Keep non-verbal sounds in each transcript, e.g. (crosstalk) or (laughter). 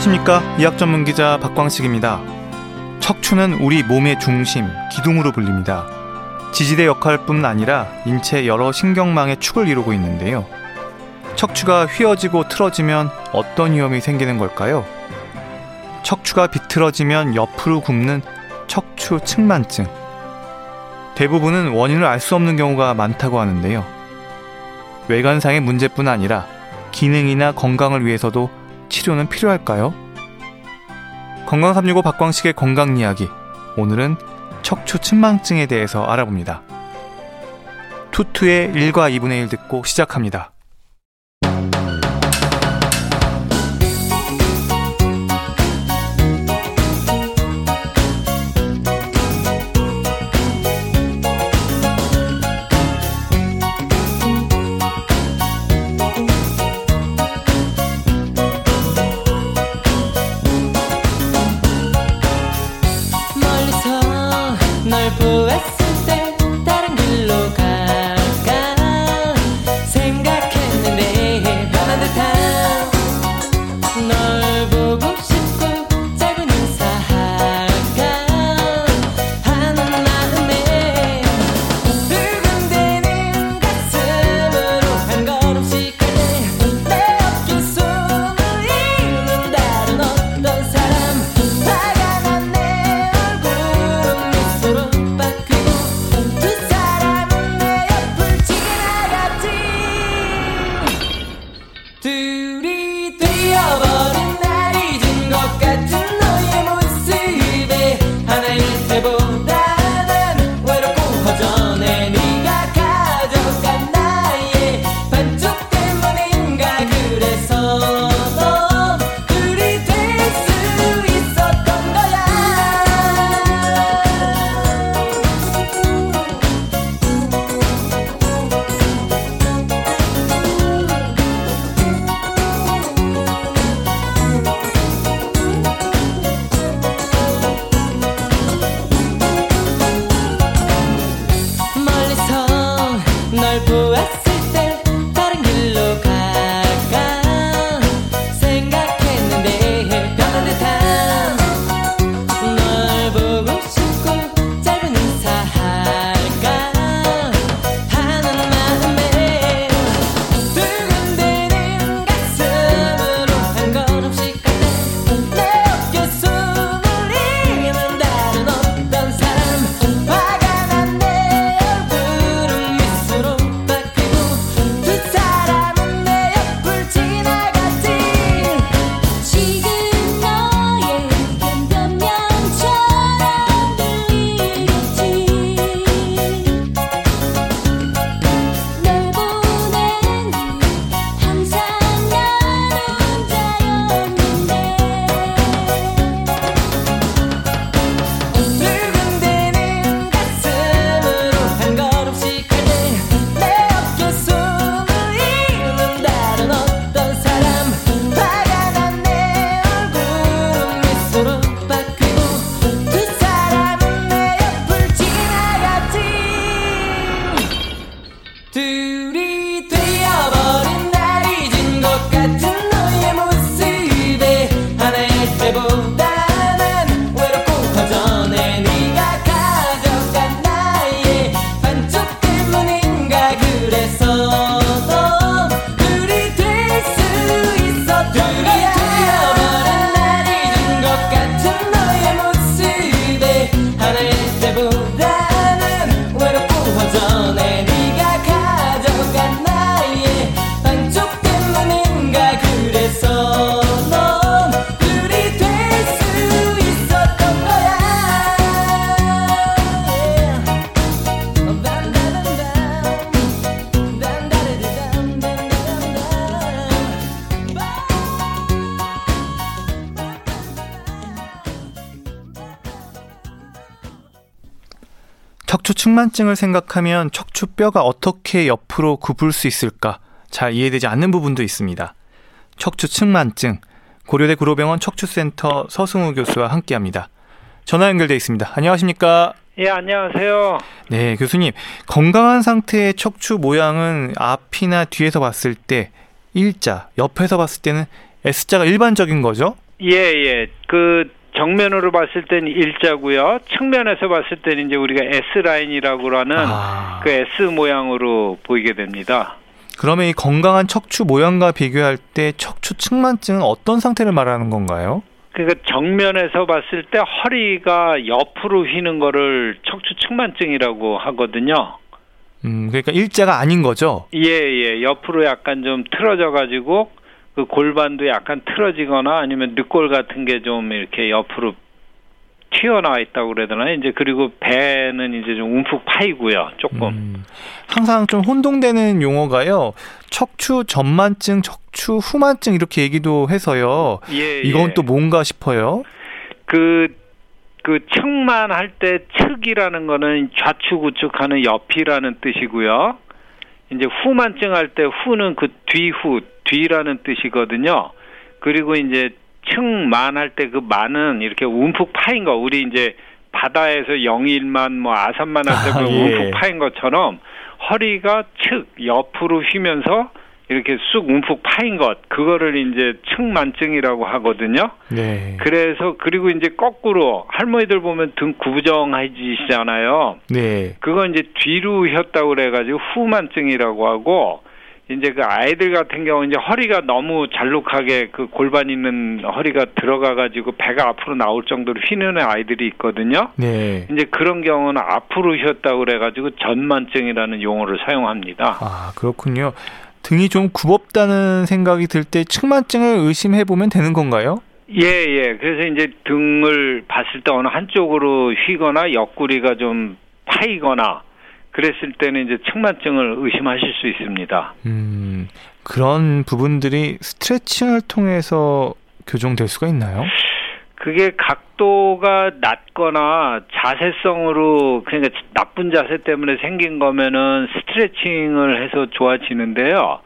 안녕하십니까 의학 전문 기자 박광식입니다. 척추는 우리 몸의 중심, 기둥으로 불립니다. 지지대 역할뿐 아니라 인체 여러 신경망의 축을 이루고 있는데요. 척추가 휘어지고 틀어지면 어떤 위험이 생기는 걸까요? 척추가 비틀어지면 옆으로 굽는 척추 측만증. 대부분은 원인을 알 수 없는 경우가 많다고 하는데요. 외관상의 문제뿐 아니라 기능이나 건강을 위해서도 치료는 필요할까요? 건강 365 박광식의 건강 이야기. 오늘은 척추 측망증에 대해서 알아봅니다. 투투의 1과 2분의 1 듣고 시작합니다. 척추 측만증을 생각하면 척추뼈가 어떻게 옆으로 굽을 수 있을까 잘 이해되지 않는 부분도 있습니다. 척추 측만증 고려대 구로병원 척추센터 서승우 교수와 함께합니다. 전화 연결돼 있습니다. 안녕하십니까? 예, 안녕하세요. 네, 교수님. 건강한 상태의 척추 모양은 앞이나 뒤에서 봤을 때 일자, 옆에서 봤을 때는 S자가 일반적인 거죠? 예, 예. 그 정면으로 봤을 때는 일자고요. 측면에서 봤을 때는 이제 우리가 S 라인이라고 하는 아. 그 S 모양으로 보이게 됩니다. 그러면 이 건강한 척추 모양과 비교할 때 척추 측만증은 어떤 상태를 말하는 건가요? 그러니까 정면에서 봤을 때 허리가 옆으로 휘는 거를 척추 측만증이라고 하거든요. 음, 그러니까 일자가 아닌 거죠? 예, 예. 옆으로 약간 좀 틀어져 가지고 그 골반도 약간 틀어지거나 아니면 늑골 같은 게 좀 이렇게 옆으로 튀어나와 있다고 그래야 되나 이제 그리고 배는 이제 좀 움푹 파이고요 조금. 음, 항상 좀 혼동되는 용어가요. 척추 전만증 척추 후만증 이렇게 얘기도 해서요. 예, 이건 예. 또 뭔가 싶어요? 그, 그 측만 할 때 측이라는 거는 좌측 우측하는 옆이라는 뜻이고요 이제 후만증 할 때 후는 그 뒤후 뒤라는 뜻이거든요. 그리고 이제 측만 할 때 그 만은 이렇게 움푹 파인 거 우리 이제 바다에서 영일만 뭐 아산만 할때 아, 그 예. 움푹 파인 것처럼 허리가 측 옆으로 휘면서 이렇게 쑥 움푹 파인 것 그거를 이제 측만증이라고 하거든요. 네. 그래서 그리고 이제 거꾸로 할머니들 보면 등 구부정해지시잖아요. 네. 그건 이제 뒤로 휘었다고 그래가지고 후만증이라고 하고 이제 그 아이들 같은 경우 이제 허리가 너무 잘록하게 그 골반 있는 허리가 들어가 가지고 배가 앞으로 나올 정도로 휘는 아이들이 있거든요. 네. 이제 그런 경우는 앞으로 휘었다고 그래 가지고 전만증이라는 용어를 사용합니다. 아, 그렇군요. 등이 좀 굽었다는 생각이 들 때 측만증을 의심해 보면 되는 건가요? 예, 예. 그래서 이제 등을 봤을 때 어느 한쪽으로 휘거나 옆구리가 좀 파이거나 그랬을 때는 이제 측만증을 의심하실 수 있습니다. 음, 그런 부분들이 스트레칭을 통해서 교정될 수가 있나요? 그게 각도가 낮거나 자세성으로 그러니까 나쁜 자세 때문에 생긴 거면은 스트레칭을 해서 좋아지는데요.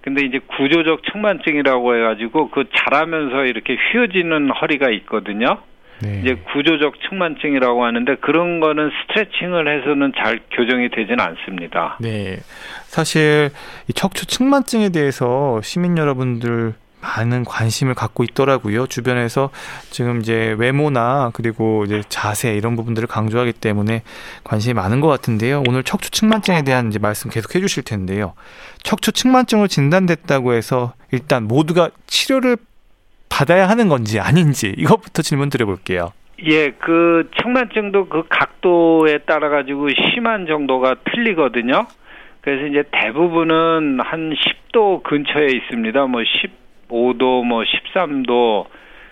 근데 이제 구조적 측만증이라고 해가지고 그 자라면서 이렇게 휘어지는 허리가 있거든요. 네. 이제 구조적 측만증이라고 하는데 그런 거는 스트레칭을 해서는 잘 교정이 되지는 않습니다. 네. 사실 이 척추 측만증에 대해서 시민 여러분들 많은 관심을 갖고 있더라고요. 주변에서 지금 이제 외모나 그리고 이제 자세 이런 부분들을 강조하기 때문에 관심이 많은 것 같은데요. 오늘 척추 측만증에 대한 이제 말씀 계속 해주실 텐데요. 척추 측만증으로 진단됐다고 해서 일단 모두가 치료를 받아야 하는 건지 아닌지 이것부터 질문 드려볼게요. 예, 그 측만증도 그 각도에 따라 가지고 심한 정도가 틀리거든요. 그래서 이제 대부분은 한 10도 근처에 있습니다. 뭐 15도, 뭐 13도,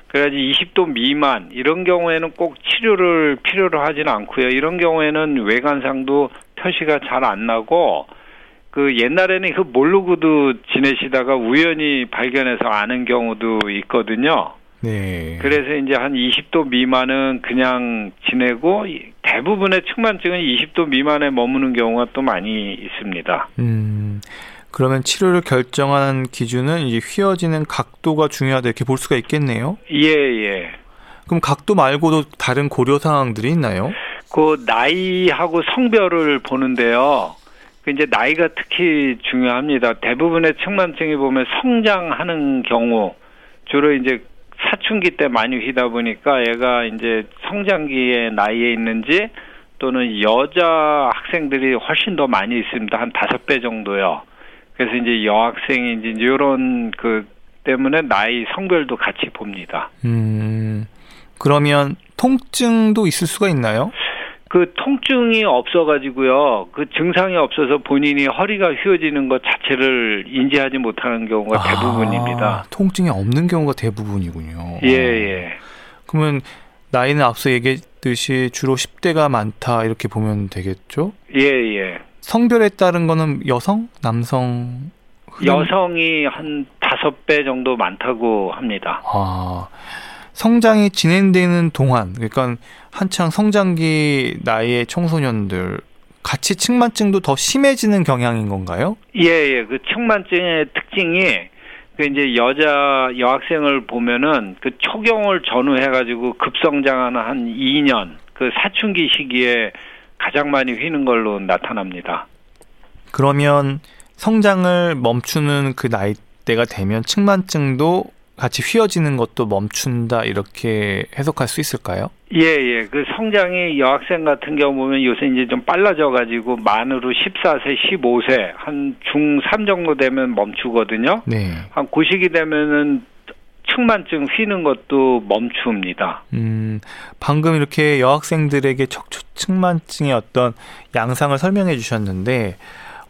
그래야지 20도 미만 이런 경우에는 꼭 치료를 필요로 하지는 않고요. 이런 경우에는 외관상도 표시가 잘 안 나고 그 옛날에는 그 모르고도 지내시다가 우연히 발견해서 아는 경우도 있거든요. 네. 그래서 이제 한 20도 미만은 그냥 지내고 대부분의 측만증은 20도 미만에 머무는 경우가 또 많이 있습니다. 음. 그러면 치료를 결정하는 기준은 이제 휘어지는 각도가 중요하다 이렇게 볼 수가 있겠네요. 예, 예. 그럼 각도 말고도 다른 고려 사항들이 있나요? 그 나이하고 성별을 보는데요. 그 이제 나이가 특히 중요합니다. 대부분의 측만증이 보면 성장하는 경우 주로 이제 사춘기 때 많이 휘다 보니까 얘가 이제 성장기의 나이에 있는지 또는 여자 학생들이 훨씬 더 많이 있습니다. 한 다섯 배 정도요. 그래서 이제 여학생이 이제 이런 그 때문에 나이 성별도 같이 봅니다. 음, 그러면 통증도 있을 수가 있나요? 그 통증이 없어가지고요. 그 증상이 없어서 본인이 허리가 휘어지는 것 자체를 인지하지 못하는 경우가 아, 대부분입니다. 통증이 없는 경우가 대부분이군요. 예, 예. 그러면 나이는 앞서 얘기했듯이 주로 10대가 많다 이렇게 보면 되겠죠? 예, 예. 성별에 따른 거는 여성, 남성? 여성이 한 다섯 배 정도 많다고 합니다. 아. 성장이 진행되는 동안, 그러니까 한창 성장기 나이의 청소년들 같이 측만증도 더 심해지는 경향인 건가요? 예, 예. 그 측만증의 특징이 그 이제 여자 여학생을 보면은 그 초경을 전후해 가지고 급성장하는 한 2년 그 사춘기 시기에 가장 많이 휘는 걸로 나타납니다. 그러면 성장을 멈추는 그 나이대가 되면 측만증도 같이 휘어지는 것도 멈춘다 이렇게 해석할 수 있을까요? 예, 예. 그 성장이 여학생 같은 경우 보면 요새 이제 좀 빨라져 가지고 만으로 14세, 15세 한 중3 정도 되면 멈추거든요. 네. 한그 시기 되면은 측만증 휘는 것도 멈춥니다. 음, 방금 이렇게 여학생들에게 척추 측만증의 어떤 양상을 설명해 주셨는데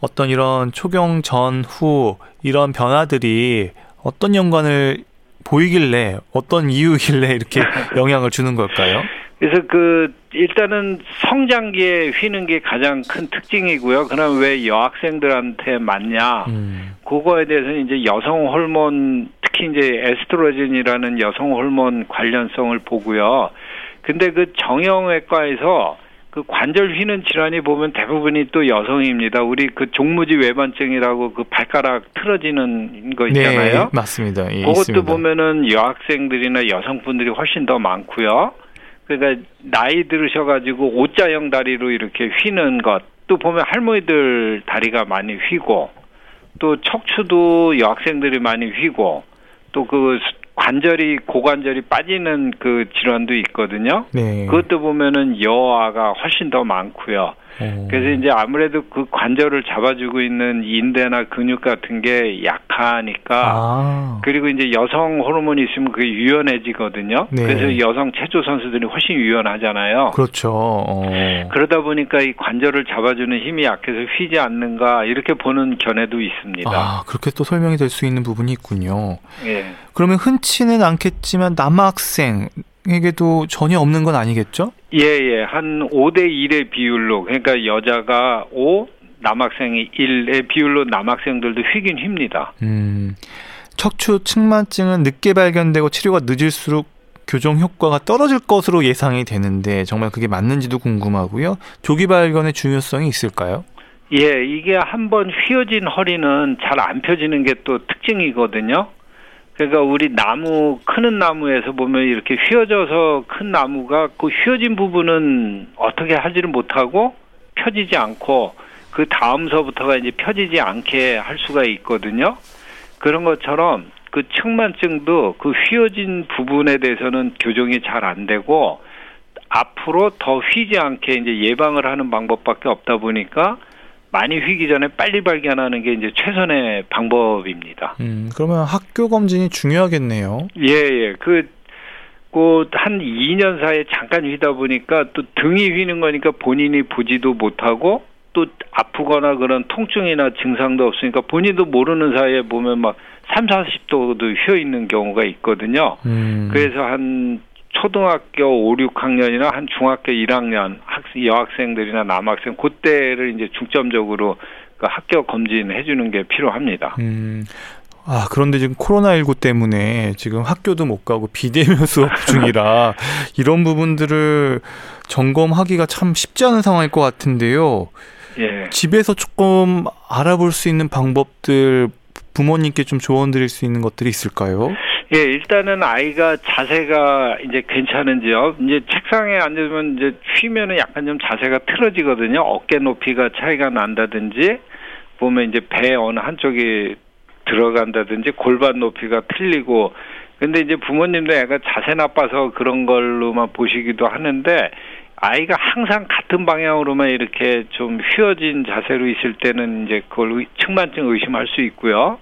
어떤 이런 초경 전후 이런 변화들이 어떤 연관을 보이길래 어떤 이유길래 이렇게 (laughs) 영향을 주는 걸까요? 그래서 그 일단은 성장기에 휘는 게 가장 큰 특징이고요. 그럼 왜 여학생들한테 맞냐? 음, 그거에 대해서는 이제 여성 호르몬 특히 이제 에스트로겐이라는 여성 호르몬 관련성을 보고요. 근데 그 정형외과에서 그 관절 휘는 질환이 보면 대부분이 또 여성입니다. 우리 그 종무지 외반증이라고 그 발가락 틀어지는 거 있잖아요. 네, 맞습니다. 예, 그것도 있습니다. 보면은 여학생들이나 여성분들이 훨씬 더 많고요. 그러니까 나이 들으셔가지고 오자형 다리로 이렇게 휘는 것. 또 보면 할머니들 다리가 많이 휘고 또 척추도 여학생들이 많이 휘고 또 그 관절이 고관절이 빠지는 그 질환도 있거든요. 네. 그것도 보면은 여아가 훨씬 더 많고요. 어, 그래서 이제 아무래도 그 관절을 잡아주고 있는 인대나 근육 같은 게 약하니까 아, 그리고 이제 여성 호르몬이 있으면 그게 유연해지거든요. 네. 그래서 여성 체조 선수들이 훨씬 유연하잖아요. 그렇죠. 어. 그러다 보니까 이 관절을 잡아주는 힘이 약해서 휘지 않는가 이렇게 보는 견해도 있습니다. 아, 그렇게 또 설명이 될 수 있는 부분이 있군요. 예. 그러면 흔치는 않겠지만 남학생 에게도 전혀 없는 건 아니겠죠? 예, 예. 한 5대 1의 비율로 그러니까 여자가 5, 남학생이 1의 비율로 남학생들도 휘긴 휩니다. 음, 척추 측만증은 늦게 발견되고 치료가 늦을수록 교정 효과가 떨어질 것으로 예상이 되는데 정말 그게 맞는지도 궁금하고요. 조기 발견의 중요성이 있을까요? 예, 이게 한번 휘어진 허리는 잘 안 펴지는 게 또 특징이거든요. 그러니까 우리 나무 크는 나무에서 보면 이렇게 휘어져서 큰 나무가 그 휘어진 부분은 어떻게 하지를 못하고 펴지지 않고 그 다음서부터가 이제 펴지지 않게 할 수가 있거든요. 그런 것처럼 그 측만증도 그 휘어진 부분에 대해서는 교정이 잘 안 되고 앞으로 더 휘지 않게 이제 예방을 하는 방법밖에 없다 보니까 많이 휘기 전에 빨리 발견하는 게 이제 최선의 방법입니다. 음, 그러면 학교 검진이 중요하겠네요. 예, 예. 그, 그, 한 2년 사이에 잠깐 휘다 보니까 또 등이 휘는 거니까 본인이 보지도 못하고 또 아프거나 그런 통증이나 증상도 없으니까 본인도 모르는 사이에 보면 막 3, 40도도 휘어 있는 경우가 있거든요. 음, 그래서 한 초등학교 5, 6학년이나 한 중학교 1학년 학생, 여학생들이나 남학생 그때를 이제 중점적으로 그 합격 검진해 주는 게 필요합니다. 음, 아, 그런데 지금 코로나19 때문에 지금 학교도 못 가고 비대면 (laughs) 수업 중이라 이런 부분들을 점검하기가 참 쉽지 않은 상황일 것 같은데요. 예. 집에서 조금 알아볼 수 있는 방법들 부모님께 좀 조언 드릴 수 있는 것들이 있을까요? 예, 일단은 아이가 자세가 이제 괜찮은지요. 이제 책상에 앉으면 이제 쉬면은 약간 좀 자세가 틀어지거든요. 어깨 높이가 차이가 난다든지 보면 이제 배 어느 한쪽이 들어간다든지 골반 높이가 틀리고 근데 이제 부모님도 약간 자세 나빠서 그런 걸로만 보시기도 하는데 아이가 항상 같은 방향으로만 이렇게 좀 휘어진 자세로 있을 때는 이제 그걸 의- 측만증 의심할 수 있고요.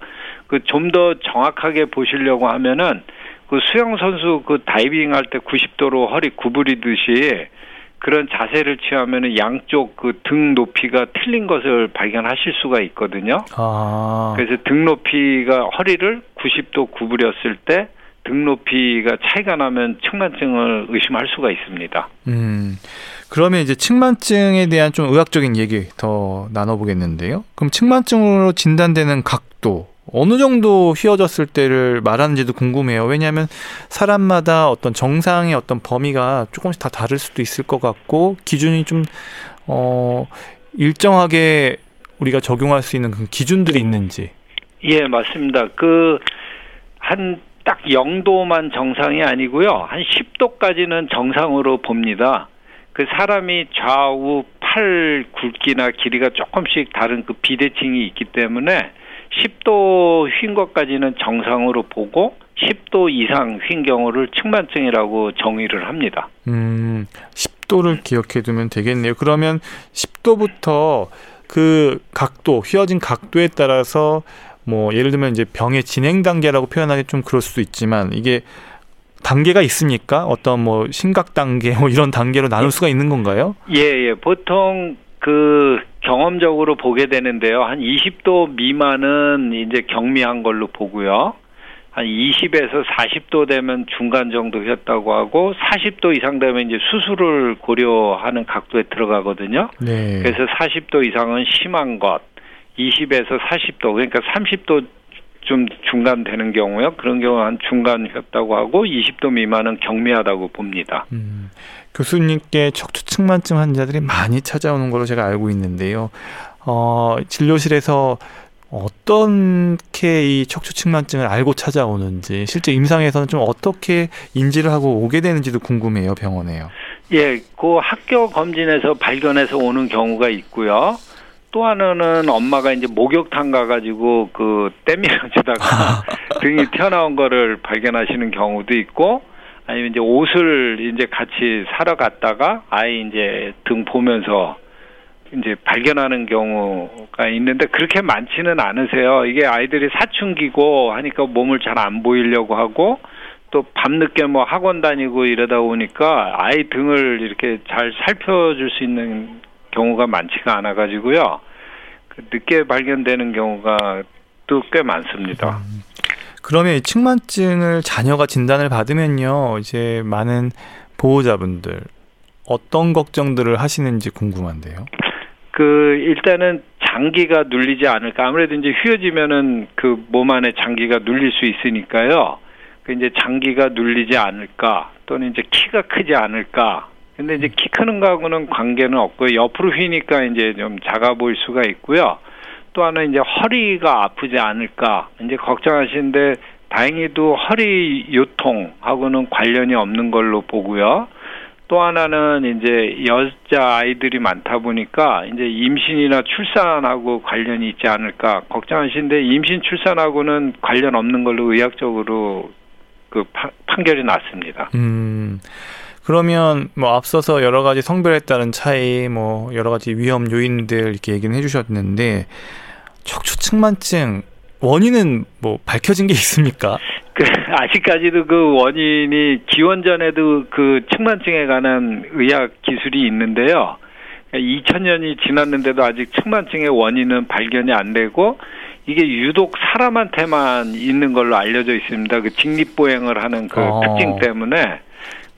그 좀 더 정확하게 보시려고 하면은 그 수영 선수 그 다이빙 할 때 90도로 허리 구부리듯이 그런 자세를 취하면은 양쪽 그 등 높이가 틀린 것을 발견하실 수가 있거든요. 아, 그래서 등 높이가 허리를 90도 구부렸을 때 등 높이가 차이가 나면 측만증을 의심할 수가 있습니다. 음, 그러면 이제 측만증에 대한 좀 의학적인 얘기 더 나눠보겠는데요. 그럼 측만증으로 진단되는 각도 어느 정도 휘어졌을 때를 말하는지도 궁금해요. 왜냐하면 사람마다 어떤 정상의 어떤 범위가 조금씩 다 다를 수도 있을 것 같고 기준이 좀 어, 일정하게 우리가 적용할 수 있는 그 기준들이 있는지. 예, 맞습니다. 그 한 딱 0도만 정상이 아니고요. 한 10도까지는 정상으로 봅니다. 그 사람이 좌우 팔 굵기나 길이가 조금씩 다른 그 비대칭이 있기 때문에 10도 휜 것까지는 정상으로 보고 10도 이상 휜 경우를 측만증이라고 정의를 합니다. 음, 10도를 기억해 두면 되겠네요. 그러면 10도부터 그 각도, 휘어진 각도에 따라서 뭐 예를 들면 이제 병의 진행 단계라고 표현하기 좀 그럴 수도 있지만 이게 단계가 있습니까? 어떤 뭐 심각 단계 뭐 이런 단계로 나눌 수가 있는 건가요? 예, 예. 보통 그 경험적으로 보게 되는데요. 한 20도 미만은 이제 경미한 걸로 보고요. 한 20에서 40도 되면 중간 정도 였다고 하고 40도 이상 되면 이제 수술을 고려하는 각도에 들어가거든요. 네. 그래서 40도 이상은 심한 것, 20에서 40도 그러니까 30도 좀 중간 되는 경우요. 그런 경우 한 중간이었다고 하고 20도 미만은 경미하다고 봅니다. 음, 교수님께 척추 측만증 환자들이 많이 찾아오는 걸로 제가 알고 있는데요. 어, 진료실에서 어떻게 이 척추 측만증을 알고 찾아오는지 실제 임상에서는 좀 어떻게 인지를 하고 오게 되는지도 궁금해요 병원에요. 예, 그 학교 검진에서 발견해서 오는 경우가 있고요. 또 하나는 엄마가 이제 목욕탕 가가지고 그 때밀어주다가 (laughs) 등이 튀어나온 거를 발견하시는 경우도 있고 아니면 이제 옷을 이제 같이 사러 갔다가 아이 이제 등 보면서 이제 발견하는 경우가 있는데 그렇게 많지는 않으세요. 이게 아이들이 사춘기고 하니까 몸을 잘 안 보이려고 하고 또 밤늦게 뭐 학원 다니고 이러다 보니까 아이 등을 이렇게 잘 살펴줄 수 있는 경우가 많지가 않아 가지고요. 그 늦게 발견되는 경우가 또 꽤 많습니다. 음. 그러면 이 측만증을 자녀가 진단을 받으면요. 이제 많은 보호자분들 어떤 걱정들을 하시는지 궁금한데요. 그 일단은 장기가 눌리지 않을까 아무래도 이제 휘어지면은 그 몸 안에 장기가 눌릴 수 있으니까요. 그 이제 장기가 눌리지 않을까 또는 이제 키가 크지 않을까 근데 이제 키 크는 거하고는 관계는 없고 옆으로 휘니까 이제 좀 작아 보일 수가 있고요. 또 하나 이제 허리가 아프지 않을까 이제 걱정하시는데 다행히도 허리 요통하고는 관련이 없는 걸로 보고요. 또 하나는 이제 여자 아이들이 많다 보니까 이제 임신이나 출산하고 관련이 있지 않을까 걱정하시는데 임신 출산하고는 관련 없는 걸로 의학적으로 그 파, 판결이 났습니다. 음. 그러면 뭐 앞서서 여러 가지 성별에 따른 차이, 뭐 여러 가지 위험 요인들 이렇게 얘기는 해주셨는데 척추측만증 원인은 뭐 밝혀진 게 (laughs) 있습니까? 그 아직까지도 그 원인이 기원 전에도 그 측만증에 관한 의학 기술이 있는데요. 2000년이 지났는데도 아직 측만증의 원인은 발견이 안 되고 이게 유독 사람한테만 있는 걸로 알려져 있습니다. 그 직립보행을 하는 그 어. 특징 때문에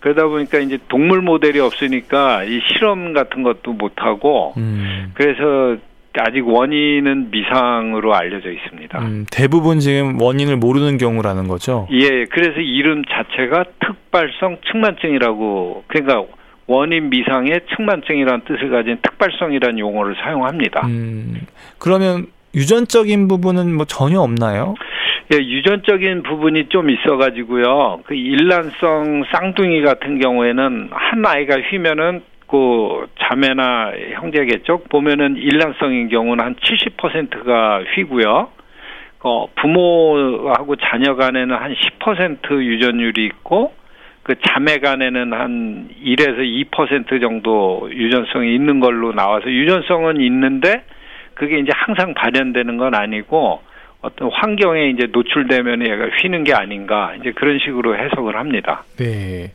그러다 보니까 이제 동물 모델이 없으니까 이 실험 같은 것도 못 하고 음. 그래서 아직 원인은 미상으로 알려져 있습니다. 음, 대부분 지금 원인을 모르는 경우라는 거죠? 예, 그래서 이름 자체가 특발성 측만증이라고 그러니까 원인 미상의 측만증이라는 뜻을 가진 특발성이라는 용어를 사용합니다. 음, 그러면 유전적인 부분은 뭐 전혀 없나요? 예, 유전적인 부분이 좀 있어가지고요. 그 일란성 쌍둥이 같은 경우에는 한 아이가 휘면은 그 자매나 형제겠죠. 보면은 일란성인 경우는 한 70%가 휘고요. 어, 부모하고 자녀 간에는 한 10% 유전율이 있고 그 자매 간에는 한 1에서 2% 정도 유전성이 있는 걸로 나와서 유전성은 있는데 그게 이제 항상 발현되는 건 아니고 어떤 환경에 이제 노출되면 얘가 휘는 게 아닌가 이제 그런 식으로 해석을 합니다. 네.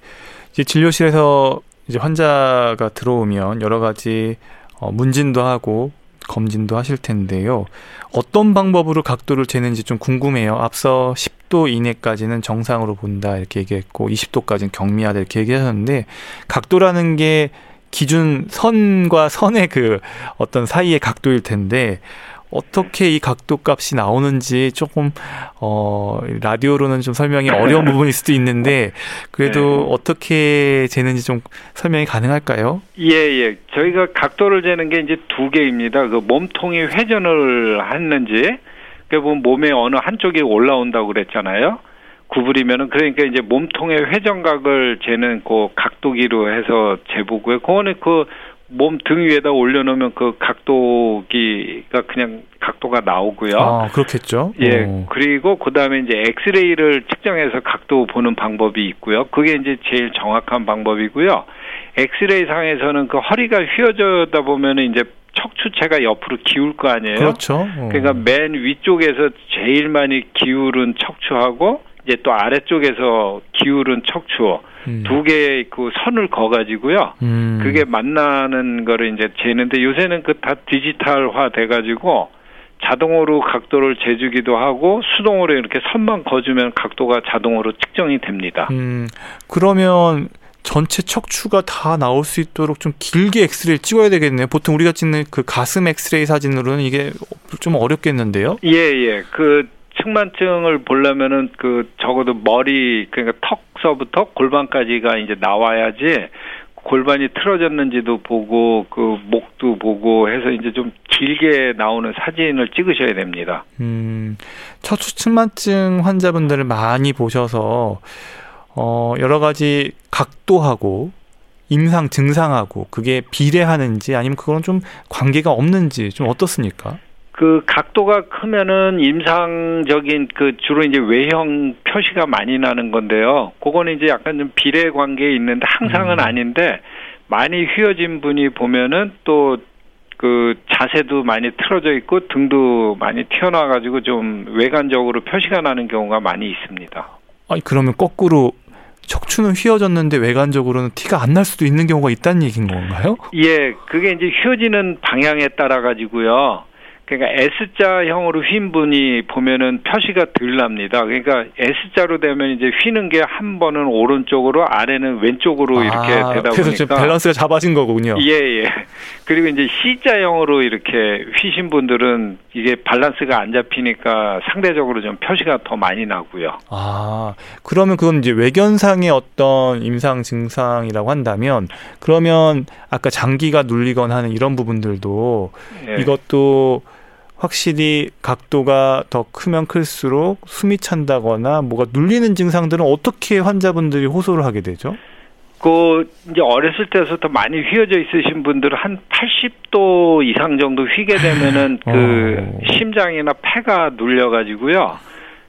이제 진료실에서 이제 환자가 들어오면 여러 가지 어, 문진도 하고 검진도 하실 텐데요. 어떤 방법으로 각도를 재는지 좀 궁금해요. 앞서 10도 이내까지는 정상으로 본다 이렇게 얘기했고 20도까지는 경미하다 이렇게 얘기하셨는데 각도라는 게 기준 선과 선의 그 어떤 사이의 각도일 텐데 어떻게 이 각도 값이 나오는지 조금 어 라디오로는 좀 설명이 어려운 (laughs) 부분일 수도 있는데 그래도 네. 어떻게 재는지 좀 설명이 가능할까요? 예, 예. 저희가 각도를 재는 게 이제 두 개입니다. 그 몸통이 회전을 했는지 그 보면 몸의 어느 한쪽이 올라온다고 그랬잖아요. 구부리면은 그러니까 이제 몸통의 회전각을 재는 그 각도기로 해서 재보고요. 그거는 그 몸 등 위에다 올려놓으면 그 각도기가 그냥 각도가 나오고요. 아, 그렇겠죠. 예, 어. 그리고 그 다음에 이제 엑스레이를 측정해서 각도 보는 방법이 있고요. 그게 이제 제일 정확한 방법이고요. 엑스레이 상에서는 그 허리가 휘어져다 보면은 이제 척추체가 옆으로 기울 거 아니에요. 그렇죠. 어. 그러니까 맨 위쪽에서 제일 많이 기울은 척추하고 이제 또 아래쪽에서 기울은 척추 음. 두 개의 그 선을 그어가지고요. 음. 그게 만나는 거를 이제 재는데 요새는 그 다 디지털화 돼 가지고 자동으로 각도를 재주기도 하고 수동으로 이렇게 선만 거주면 각도가 자동으로 측정이 됩니다. 음, 그러면 전체 척추가 다 나올 수 있도록 좀 길게 엑스레이를 찍어야 되겠네요. 보통 우리가 찍는 그 가슴 엑스레이 사진으로는 이게 좀 어렵겠는데요. 예, 예. 그 측만증을 보려면은 그 적어도 머리 그러니까 턱서부터 골반까지가 이제 나와야지 골반이 틀어졌는지도 보고 그 목도 보고 해서 이제 좀 길게 나오는 사진을 찍으셔야 됩니다. 음, 척추 측만증 환자분들을 많이 보셔서 어, 여러 가지 각도하고 임상 증상하고 그게 비례하는지 아니면 그건 좀 관계가 없는지 좀 어떻습니까? 그 각도가 크면은 임상적인 그 주로 이제 외형 표시가 많이 나는 건데요. 그거는 이제 약간 좀 비례 관계에 있는데 항상은 음. 아닌데 많이 휘어진 분이 보면은 또 그 자세도 많이 틀어져 있고 등도 많이 튀어나와 가지고 좀 외관적으로 표시가 나는 경우가 많이 있습니다. 아니 그러면 거꾸로 척추는 휘어졌는데 외관적으로는 티가 안 날 수도 있는 경우가 있다는 얘기인 건가요? 예, 그게 이제 휘어지는 방향에 따라 가지고요. 그러니까 S자형으로 휜 분이 보면은 표시가 덜 납니다. 그러니까 S자로 되면 이제 휘는 게 한 번은 오른쪽으로 아래는 왼쪽으로 이렇게 아, 되다 그래서 지금 보니까 밸런스가 잡아진 거군요. 예, 예. 그리고 이제 C자형으로 이렇게 휘신 분들은 이게 밸런스가 안 잡히니까 상대적으로 좀 표시가 더 많이 나고요. 아, 그러면 그건 이제 외견상의 어떤 임상 증상이라고 한다면 그러면 아까 장기가 눌리거나 하는 이런 부분들도 예. 이것도 확실히 각도가 더 크면 클수록 숨이 찬다거나 뭐가 눌리는 증상들은 어떻게 환자분들이 호소를 하게 되죠? 그 이제 어렸을 때부터 많이 휘어져 있으신 분들은 한 80도 이상 정도 휘게 되면은 (laughs) 그 어. 심장이나 폐가 눌려 가지고요.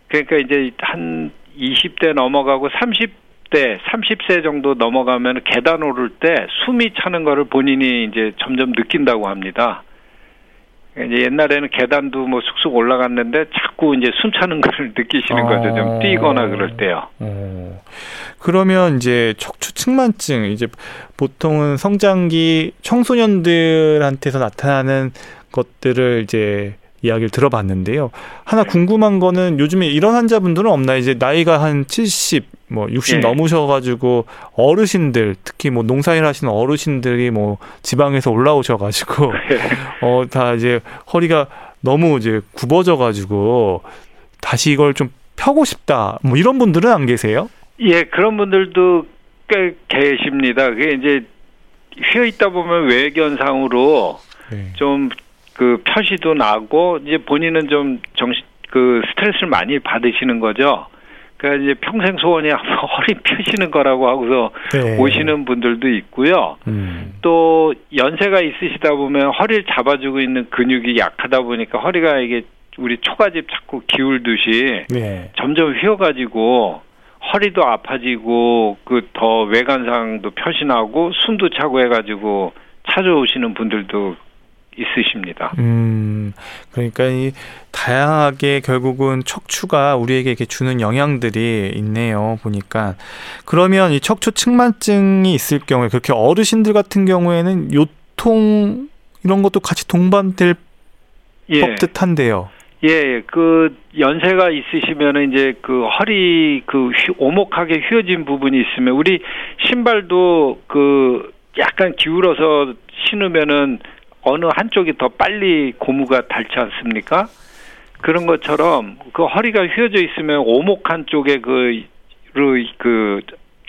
그러니까 이제 한 20대 넘어가고 30대, 30세 정도 넘어가면 계단 오를 때 숨이 차는 거를 본인이 이제 점점 느낀다고 합니다. 이제 옛날에는 계단도 뭐 쑥쑥 올라갔는데 자꾸 이제 숨 차는 거를 (laughs) 느끼시는 거죠. 어. 좀 뛰거나 그럴 때요. 어, 그러면 이제 척추 측만증 이제 보통은 성장기 청소년들한테서 나타나는 것들을 이제 이야기를 들어봤는데요. 하나 네. 궁금한 거는 요즘에 이런 환자분들은 없나요? 이제 나이가 한 70, 뭐 60 예. 넘으셔가지고 어르신들 특히 뭐 농사일 하시는 어르신들이 뭐 지방에서 올라오셔가지고 (laughs) 어 다 이제 허리가 너무 이제 굽어져가지고 다시 이걸 좀 펴고 싶다. 뭐 이런 분들은 안 계세요? 예, 그런 분들도 꽤 계십니다. 그게 이제 휘어 있다 보면 외견상으로 네. 좀그 표시도 나고 이제 본인은 좀 정신 그 스트레스를 많이 받으시는 거죠. 그러니까 이제 평생 소원이 허리 펴시는 (laughs) 거라고 하고서 네. 오시는 분들도 있고요. 음. 또 연세가 있으시다 보면 허리를 잡아주고 있는 근육이 약하다 보니까 허리가 이게 우리 초가집 자꾸 기울듯이 네. 점점 휘어가지고 허리도 아파지고 그 더 외관상도 표시나고 숨도 차고 해가지고 찾아오시는 분들도 있으십니다. 음, 그러니까 이 다양하게 결국은 척추가 우리에게 주는 영향들이 있네요. 보니까 그러면 이 척추 측만증이 있을 경우에 그렇게 어르신들 같은 경우에는 요통 이런 것도 같이 동반될 예, 법듯한데요. 예, 그 연세가 있으시면은 이제 그 허리 그 휘- 오목하게 휘어진 부분이 있으면 우리 신발도 그 약간 기울어서 신으면은 어느 한쪽이 더 빨리 고무가 닳지 않습니까? 그런 것처럼 그 허리가 휘어져 있으면 오목 한 쪽에 그, 그, 그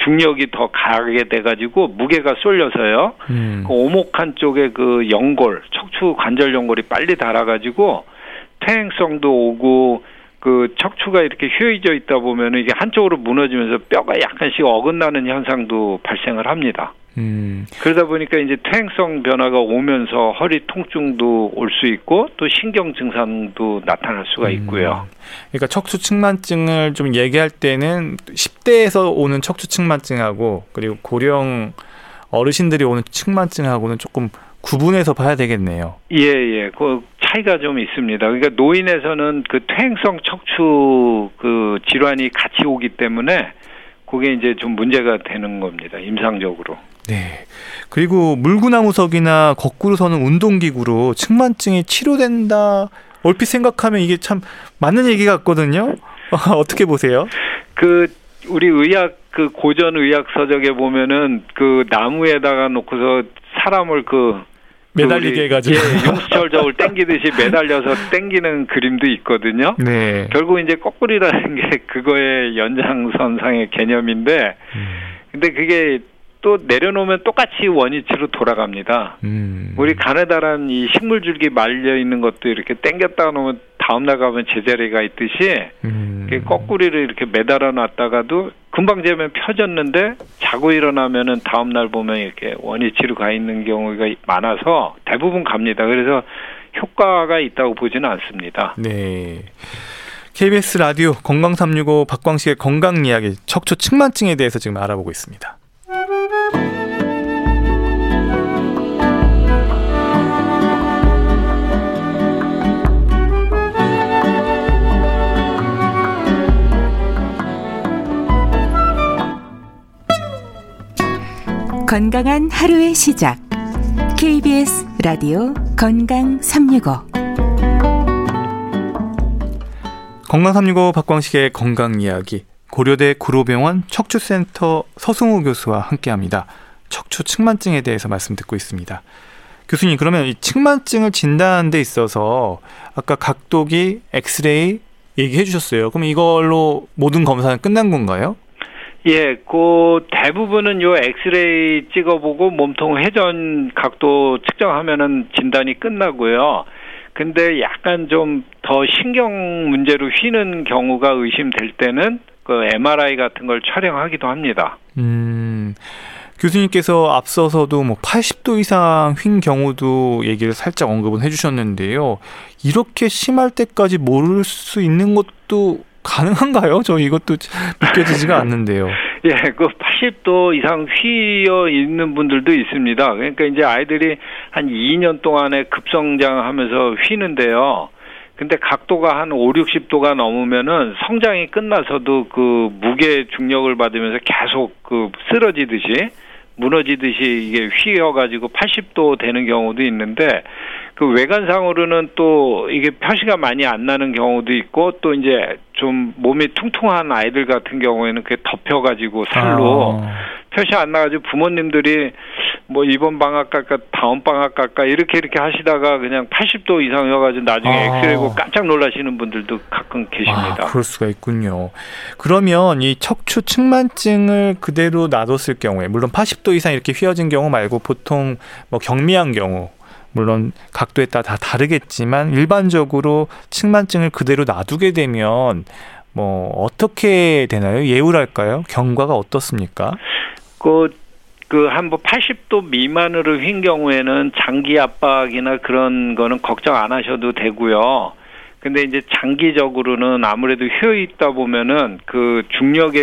중력이 더 가게 돼가지고 무게가 쏠려서요. 음. 그 오목 한 쪽에 그 연골, 척추 관절 연골이 빨리 닳아가지고 퇴행성도 오고 그 척추가 이렇게 휘어져 있다 보면은 이게 한쪽으로 무너지면서 뼈가 약간씩 어긋나는 현상도 발생을 합니다. 음. 그러다 보니까 이제 퇴행성 변화가 오면서 허리 통증도 올 수 있고 또 신경 증상도 나타날 수가 음. 있고요. 음. 그러니까 척추 측만증을 좀 얘기할 때는 10대에서 오는 척추 측만증하고 그리고 고령 어르신들이 오는 측만증하고는 조금 구분해서 봐야 되겠네요. 예, 예. 그 차이가 좀 있습니다. 그러니까 노인에서는 그 퇴행성 척추 그 질환이 같이 오기 때문에 그게 이제 좀 문제가 되는 겁니다. 임상적으로. 네. 그리고 물구나무석이나 거꾸로 서는 운동기구로 측만증이 치료된다. 얼핏 생각하면 이게 참 맞는 얘기 같거든요. (laughs) 어떻게 보세요? 그 우리 의학 그 고전 의학 서적에 보면은 그 나무에다가 놓고서 사람을 그 매달리게 해가지고 예, 용수철 저울 땡기듯이 매달려서 (laughs) 땡기는 그림도 있거든요. 네. 결국 이제 거꾸리라는 게 그거의 연장선상의 개념인데, 음. 근데 그게 또 내려놓으면 똑같이 원위치로 돌아갑니다. 음. 우리 가느다란 이 식물 줄기 말려 있는 것도 이렇게 당겼다 놓으면 다음 날 가면 제자리가 있듯이 음. 거꾸리를 이렇게 매달아 놨다가도 금방 재면 펴졌는데 자고 일어나면은 다음 날 보면 이렇게 원위치로 가 있는 경우가 많아서 대부분 갑니다. 그래서 효과가 있다고 보지는 않습니다. 네. KBS 라디오 건강 365 박광식의 건강 이야기 척추 측만증에 대해서 지금 알아보고 있습니다. 건강한 하루의 시작. KBS 라디오 건강 365. 건강 365 박광식의 건강 이야기. 고려대 구로병원 척추센터 서승우 교수와 함께 합니다. 척추 측만증에 대해서 말씀 듣고 있습니다. 교수님 그러면 이 측만증을 진단하는 데 있어서 아까 각도기, 엑스레이 얘기해 주셨어요. 그럼 이걸로 모든 검사는 끝난 건가요? 예, 그 대부분은 요 엑스레이 찍어보고 몸통 회전 각도 측정하면은 진단이 끝나고요. 근데 약간 좀 더 신경 문제로 휘는 경우가 의심될 때는 그 MRI 같은 걸 촬영하기도 합니다. 음. 교수님께서 앞서서도 뭐 80도 이상 휜 경우도 얘기를 살짝 언급은 해주셨는데요. 이렇게 심할 때까지 모를 수 있는 것도 가능한가요? 저 이것도 믿겨지지가 (laughs) 않는데요. 예, 그 80도 이상 휘어 있는 분들도 있습니다. 그러니까 이제 아이들이 한 2년 동안에 급성장하면서 휘는데요. 근데 각도가 한 5, 60도가 넘으면은 성장이 끝나서도 그 무게 중력을 받으면서 계속 그 쓰러지듯이 무너지듯이 이게 휘어가지고 80도 되는 경우도 있는데 그 외관상으로는 또 이게 표시가 많이 안 나는 경우도 있고 또 이제 좀 몸이 퉁퉁한 아이들 같은 경우에는 그게 덮여가지고 살로 아. 표시 안 나가지고 부모님들이 뭐 이번 방학 갈까 다음 방학 갈까 이렇게 이렇게 하시다가 그냥 80도 이상이어가지고 나중에 아. 엑스레이고 깜짝 놀라시는 분들도 가끔 계십니다. 아, 그럴 수가 있군요. 그러면 이 척추 측만증을 그대로 놔뒀을 경우에 물론 80도 이상 이렇게 휘어진 경우 말고 보통 뭐 경미한 경우 물론 각도에 따라 다 다르겠지만 일반적으로 측만증을 그대로 놔두게 되면 뭐 어떻게 되나요? 예우랄까요? 경과가 어떻습니까? 그 그 한 뭐 80도 미만으로 휜 경우에는 장기 압박이나 그런 거는 걱정 안 하셔도 되고요. 근데 이제 장기적으로는 아무래도 휘어 있다 보면은 그 중력에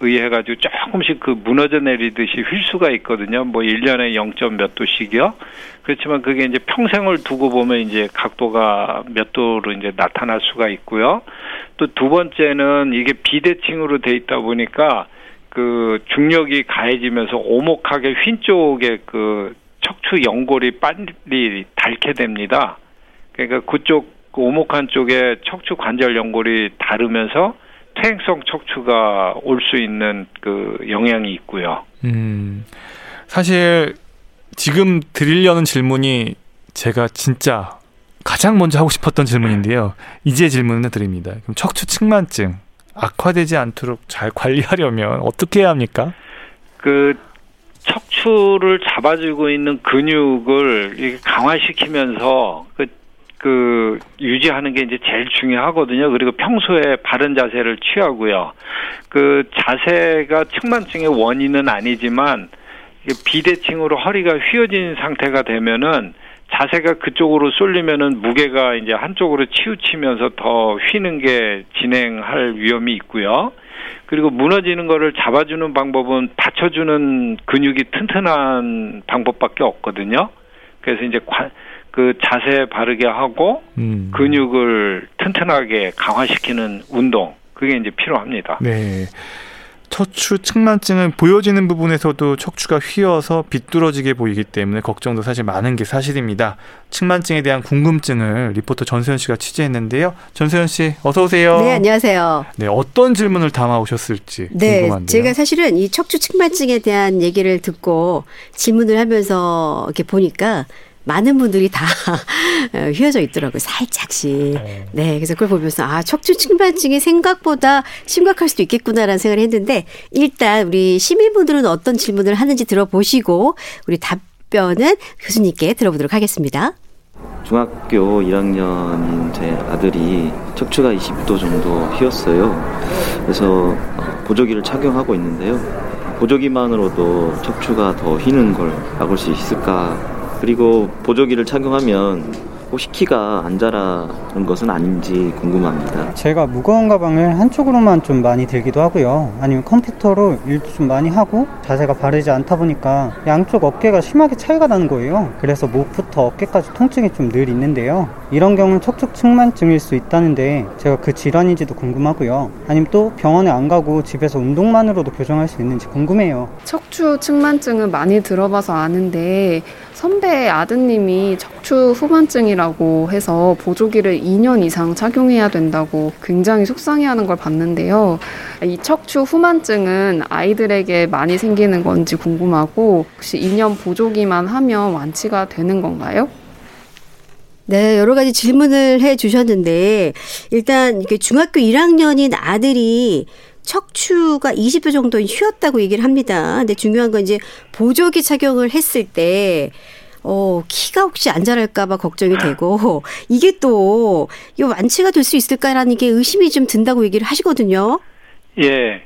의해 가지고 조금씩 그 무너져 내리듯이 휠 수가 있거든요. 뭐 1년에 0점 몇 도씩이요. 그렇지만 그게 이제 평생을 두고 보면 이제 각도가 몇 도로 이제 나타날 수가 있고요. 또 두 번째는 이게 비대칭으로 돼 있다 보니까 그 중력이 가해지면서 오목하게 휜 쪽에 그 척추 연골이 빨리 닳게 됩니다. 그러니까 그쪽 그 오목한 쪽에 척추 관절 연골이 다르면서 퇴행성 척추가 올 수 있는 그 영향이 있고요. 음, 사실 지금 드리려는 질문이 제가 진짜 가장 먼저 하고 싶었던 질문인데요. 이제 질문을 드립니다. 그럼 척추 측만증 악화되지 않도록 잘 관리하려면 어떻게 해야 합니까? 그 척추를 잡아주고 있는 근육을 강화시키면서 그 그 유지하는 게 이제 제일 중요하거든요. 그리고 평소에 바른 자세를 취하고요. 그 자세가 측만증의 원인은 아니지만 비대칭으로 허리가 휘어진 상태가 되면은 자세가 그쪽으로 쏠리면은 무게가 이제 한쪽으로 치우치면서 더 휘는 게 진행할 위험이 있고요. 그리고 무너지는 거를 잡아주는 방법은 받쳐주는 근육이 튼튼한 방법밖에 없거든요. 그래서 이제 관, 그 자세 바르게 하고 음. 근육을 튼튼하게 강화시키는 운동 그게 이제 필요합니다. 네. 척추 측만증은 보여지는 부분에서도 척추가 휘어서 비뚤어지게 보이기 때문에 걱정도 사실 많은 게 사실입니다. 측만증에 대한 궁금증을 리포터 전소연 씨가 취재했는데요. 전소연 씨, 어서 오세요. 네, 안녕하세요. 네, 어떤 질문을 담아 오셨을지 네, 궁금한데요. 제가 사실은 이 척추 측만증에 대한 얘기를 듣고 질문을 하면서 이렇게 보니까 많은 분들이 다 (laughs) 어, 휘어져 있더라고요. 살짝씩. 네. 네. 그래서 그걸 보면서 아, 척추 측만증이 생각보다 심각할 수도 있겠구나라는 생각을 했는데 일단 우리 시민분들은 어떤 질문을 하는지 들어보시고 우리 답변은 교수님께 들어보도록 하겠습니다. 중학교 1학년인 제 아들이 척추가 20도 정도 휘었어요. 그래서 보조기를 착용하고 있는데요. 보조기만으로도 척추가 더 휘는 걸 막을 수 있을까 그리고 보조기를 착용하면 혹시 키가 안 자라는 것은 아닌지 궁금합니다. 제가 무거운 가방을 한쪽으로만 좀 많이 들기도 하고요. 아니면 컴퓨터로 일도 좀 많이 하고 자세가 바르지 않다 보니까 양쪽 어깨가 심하게 차이가 나는 거예요. 그래서 목부터 어깨까지 통증이 좀 늘 있는데요. 이런 경우는 척추측만증일 수 있다는데 제가 그 질환인지도 궁금하고요. 아니면 또 병원에 안 가고 집에서 운동만으로도 교정할 수 있는지 궁금해요. 척추측만증은 많이 들어봐서 아는데 선배 아드님이 척추 후만증이라고 해서 보조기를 2년 이상 착용해야 된다고 굉장히 속상해하는 걸 봤는데요. 이 척추 후만증은 아이들에게 많이 생기는 건지 궁금하고 혹시 2년 보조기만 하면 완치가 되는 건가요? 네, 여러 가지 질문을 해 주셨는데 일단 이게 중학교 1학년인 아들이 척추가 20도 정도 휘었다고 얘기를 합니다. 근데 중요한 건 이제 보조기 착용을 했을 때 어, 키가 혹시 안 자랄까봐 걱정이 되고, (laughs) 이게 또, 이 완치가 될 수 있을까라는 게 의심이 좀 든다고 얘기를 하시거든요. 예.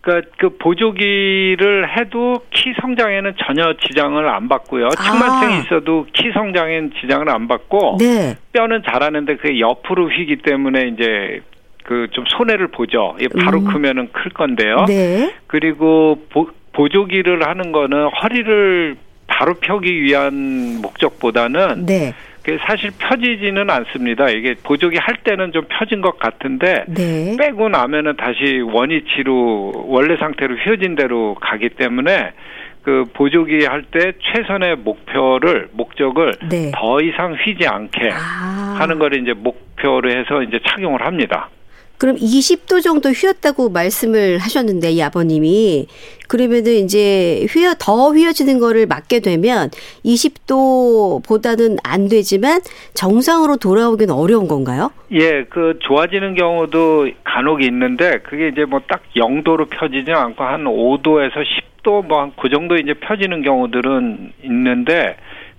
그러니까 그 보조기를 해도 키 성장에는 전혀 지장을 안 받고요. 측만증이 아. 있어도 키 성장에는 지장을 안 받고, 네. 뼈는 자라는데 그게 옆으로 휘기 때문에 이제 그 좀 손해를 보죠. 바로 음. 크면은 클 건데요. 네. 그리고 보, 보조기를 하는 거는 허리를 바로 펴기 위한 목적보다는 네. 사실 펴지지는 않습니다. 이게 보조기 할 때는 좀 펴진 것 같은데 네. 빼고 나면은 다시 원위치로 원래 상태로 휘어진 대로 가기 때문에 그 보조기 할 때 최선의 목표를 목적을 네. 더 이상 휘지 않게 아. 하는 걸 이제 목표로 해서 이제 착용을 합니다. 그럼 20도 정도 휘었다고 말씀을 하셨는데 이 아버님이 그러면은 이제 휘어 더 휘어지는 거를 막게 되면 20도보다는 안 되지만 정상으로 돌아오기는 어려운 건가요? 예, 그 좋아지는 경우도 간혹 있는데 그게 이제 뭐 딱 0도로 펴지지 않고 한 5도에서 10도 뭐 한 그 정도 이제 펴지는 경우들은 있는데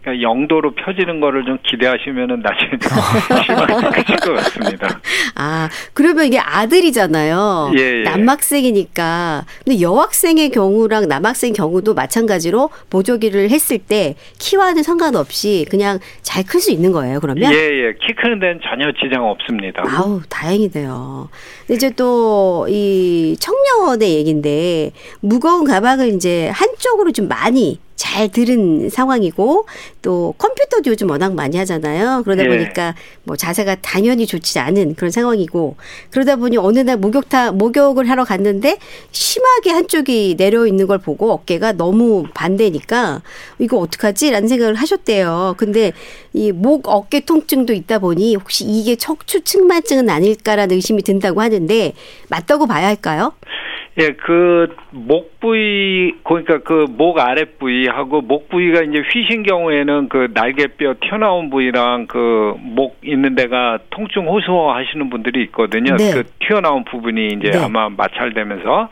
그러니까 영도로 펴지는 거를 좀 기대하시면은 나중에 (laughs) 크실 것 같습니다. 아, 그러면 이게 아들이잖아요. 예, 예. 남학생이니까. 근데 여학생의 경우랑 남학생 경우도 마찬가지로 보조기를 했을 때 키와는 상관없이 그냥 잘 클 수 있는 거예요, 그러면? 예, 예. 키 크는 데는 전혀 지장 없습니다. 아우, 다행이네요. 이제 또 이 청년의 얘기인데 무거운 가방을 이제 한 쪽으로 좀 많이 잘 들은 상황이고 또 컴퓨터도 요즘 워낙 많이 하잖아요. 그러다 예. 보니까 뭐 자세가 당연히 좋지 않은 그런 상황이고 그러다 보니 어느 날 목욕타 목욕을 하러 갔는데 심하게 한쪽이 내려 있는 걸 보고 어깨가 너무 반대니까 이거 어떡하지라는 생각을 하셨대요. 근데 이 목 어깨 통증도 있다 보니 혹시 이게 척추 측만증은 아닐까라는 의심이 든다고 하는데 맞다고 봐야 할까요? 예, 그 목 부위 그러니까 그 목 아래 부위하고 목 부위가 이제 휘신 경우에는 그 날개뼈 튀어나온 부위랑 그 목 있는 데가 통증 호소하시는 분들이 있거든요. 네. 그 튀어나온 부분이 이제 네. 아마 마찰되면서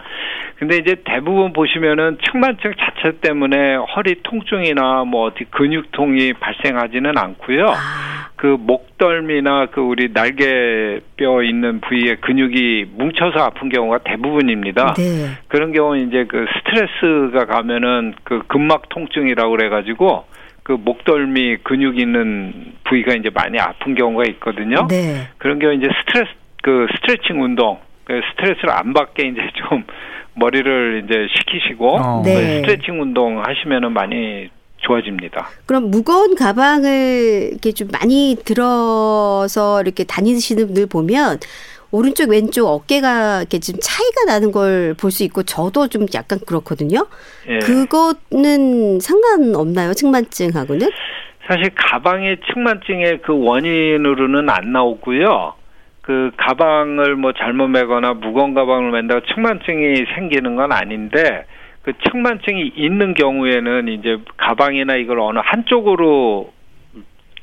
근데 이제 대부분 보시면은 측만증 자체 때문에 허리 통증이나 뭐 어디 근육통이 발생하지는 않고요. 아. 그 목덜미나 그 우리 날개뼈 있는 부위에 근육이 뭉쳐서 아픈 경우가 대부분입니다. 네. 그런 경우는 이제 그 스트레스가 가면은 그 근막 통증이라고 그래가지고 그 목덜미 근육 있는 부위가 이제 많이 아픈 경우가 있거든요. 네. 그런 경우 이제 스트레스 그 스트레칭 운동 그 스트레스를 안 받게 이제 (laughs) 좀 머리를 이제 식히시고 어. 그 네. 스트레칭 운동 하시면은 많이 좋아집니다. 그럼 무거운 가방을 이렇게 좀 많이 들어서 이렇게 다니시는 분들 보면 오른쪽 왼쪽 어깨가 이렇게 좀 차이가 나는 걸 볼 수 있고 저도 좀 약간 그렇거든요. 예. 그거는 상관없나요? 측만증하고는? 사실 가방의 측만증의 그 원인으로는 안 나오고요. 그 가방을 뭐 잘못 매거나 무거운 가방을 맨다고 측만증이 생기는 건 아닌데 그 측만증이 있는 경우에는 이제 가방이나 이걸 어느 한쪽으로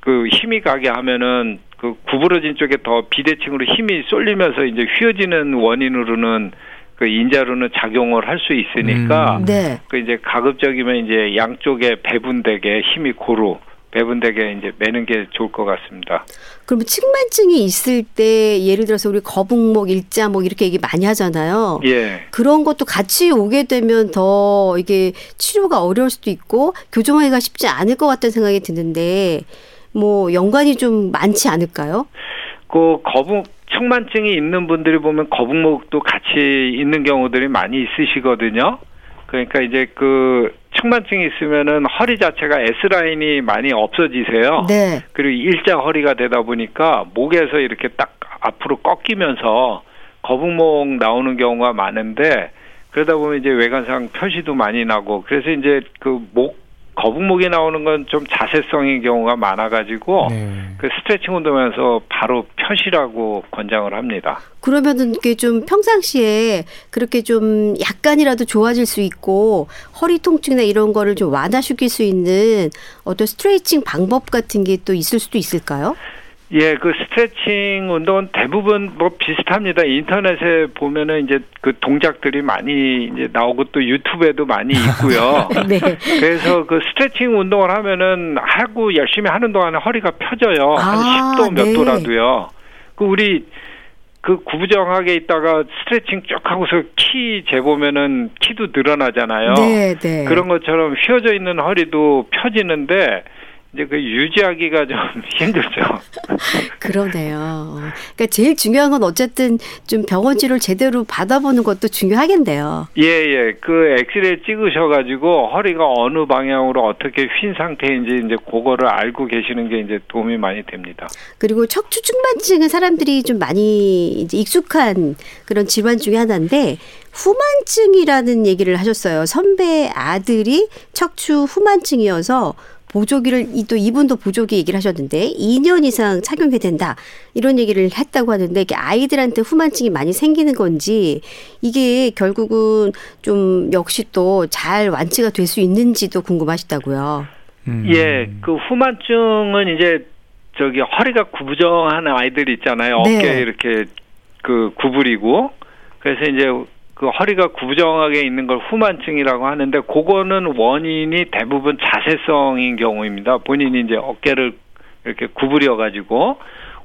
그 힘이 가게 하면은 그 구부러진 쪽에 더 비대칭으로 힘이 쏠리면서 이제 휘어지는 원인으로는 그 인자로는 작용을 할 수 있으니까 음. 네. 그 이제 가급적이면 이제 양쪽에 배분되게 힘이 고루 배분되게 이제 매는 게 좋을 것 같습니다. 그러면 측만증이 있을 때 예를 들어서 우리 거북목, 일자목 이렇게 얘기 많이 하잖아요. 예. 그런 것도 같이 오게 되면 더 이게 치료가 어려울 수도 있고 교정하기가 쉽지 않을 것 같다는 생각이 드는데 뭐 연관이 좀 많지 않을까요? 그 거북 측만증이 있는 분들이 보면 거북목도 같이 있는 경우들이 많이 있으시거든요. 그러니까 이제 그 측만증이 있으면은 허리 자체가 S 라인이 많이 없어지세요. 네. 그리고 일자 허리가 되다 보니까 목에서 이렇게 딱 앞으로 꺾이면서 거북목 나오는 경우가 많은데 그러다 보면 이제 외관상 표시도 많이 나고 그래서 이제 그 목 거북목이 나오는 건 좀 자세성인 경우가 많아가지고 네. 그 스트레칭 운동하면서 바로 펴시라고 권장을 합니다. 그러면은 이게 좀 평상시에 그렇게 좀 약간이라도 좋아질 수 있고 허리 통증이나 이런 거를 좀 완화시킬 수 있는 어떤 스트레칭 방법 같은 게 또 있을 수도 있을까요? 예, 그 스트레칭 운동은 대부분 뭐 비슷합니다. 인터넷에 보면은 이제 그 동작들이 많이 이제 나오고 또 유튜브에도 많이 있고요. (laughs) 네. (laughs) 그래서 그 스트레칭 운동을 하면은 하고 열심히 하는 동안에 허리가 펴져요. 아, 한 10도 몇 네. 도라도요. 그 우리 그 구부정하게 있다가 스트레칭 쭉 하고서 키 재보면은 키도 늘어나잖아요. 네, 네. 그런 것처럼 휘어져 있는 허리도 펴지는데 이제 그 유지하기가 좀 (laughs) 힘들죠. 그러네요. 그러니까 제일 중요한 건 어쨌든 좀 병원 치료를 제대로 받아보는 것도 중요하겠네요. 예, 예. 그 엑스레이 찍으셔가지고 허리가 어느 방향으로 어떻게 휜 상태인지 이제 그거를 알고 계시는 게 이제 도움이 많이 됩니다. 그리고 척추 측만증은 사람들이 좀 많이 이제 익숙한 그런 질환 중에 하나인데 후만증이라는 얘기를 하셨어요. 선배 아들이 척추 후만증이어서 보조기를 이- 또 이분도 보조기 얘기를 하셨는데 2년 이상 착용해야 된다 이런 얘기를 했다고 하는데 이게 아이들한테 후만증이 많이 생기는 건지 이게 결국은 좀 역시 또 잘 완치가 될 수 있는지도 궁금하시다고요. 음. 예, 그 후만증은 이제 저기 허리가 구부정한 아이들 있잖아요. 네. 어깨 이렇게 그 구부리고 그래서 이제 그 허리가 구부정하게 있는 걸 후만증이라고 하는데 그거는 원인이 대부분 자세성인 경우입니다. 본인이 이제 어깨를 이렇게 구부려 가지고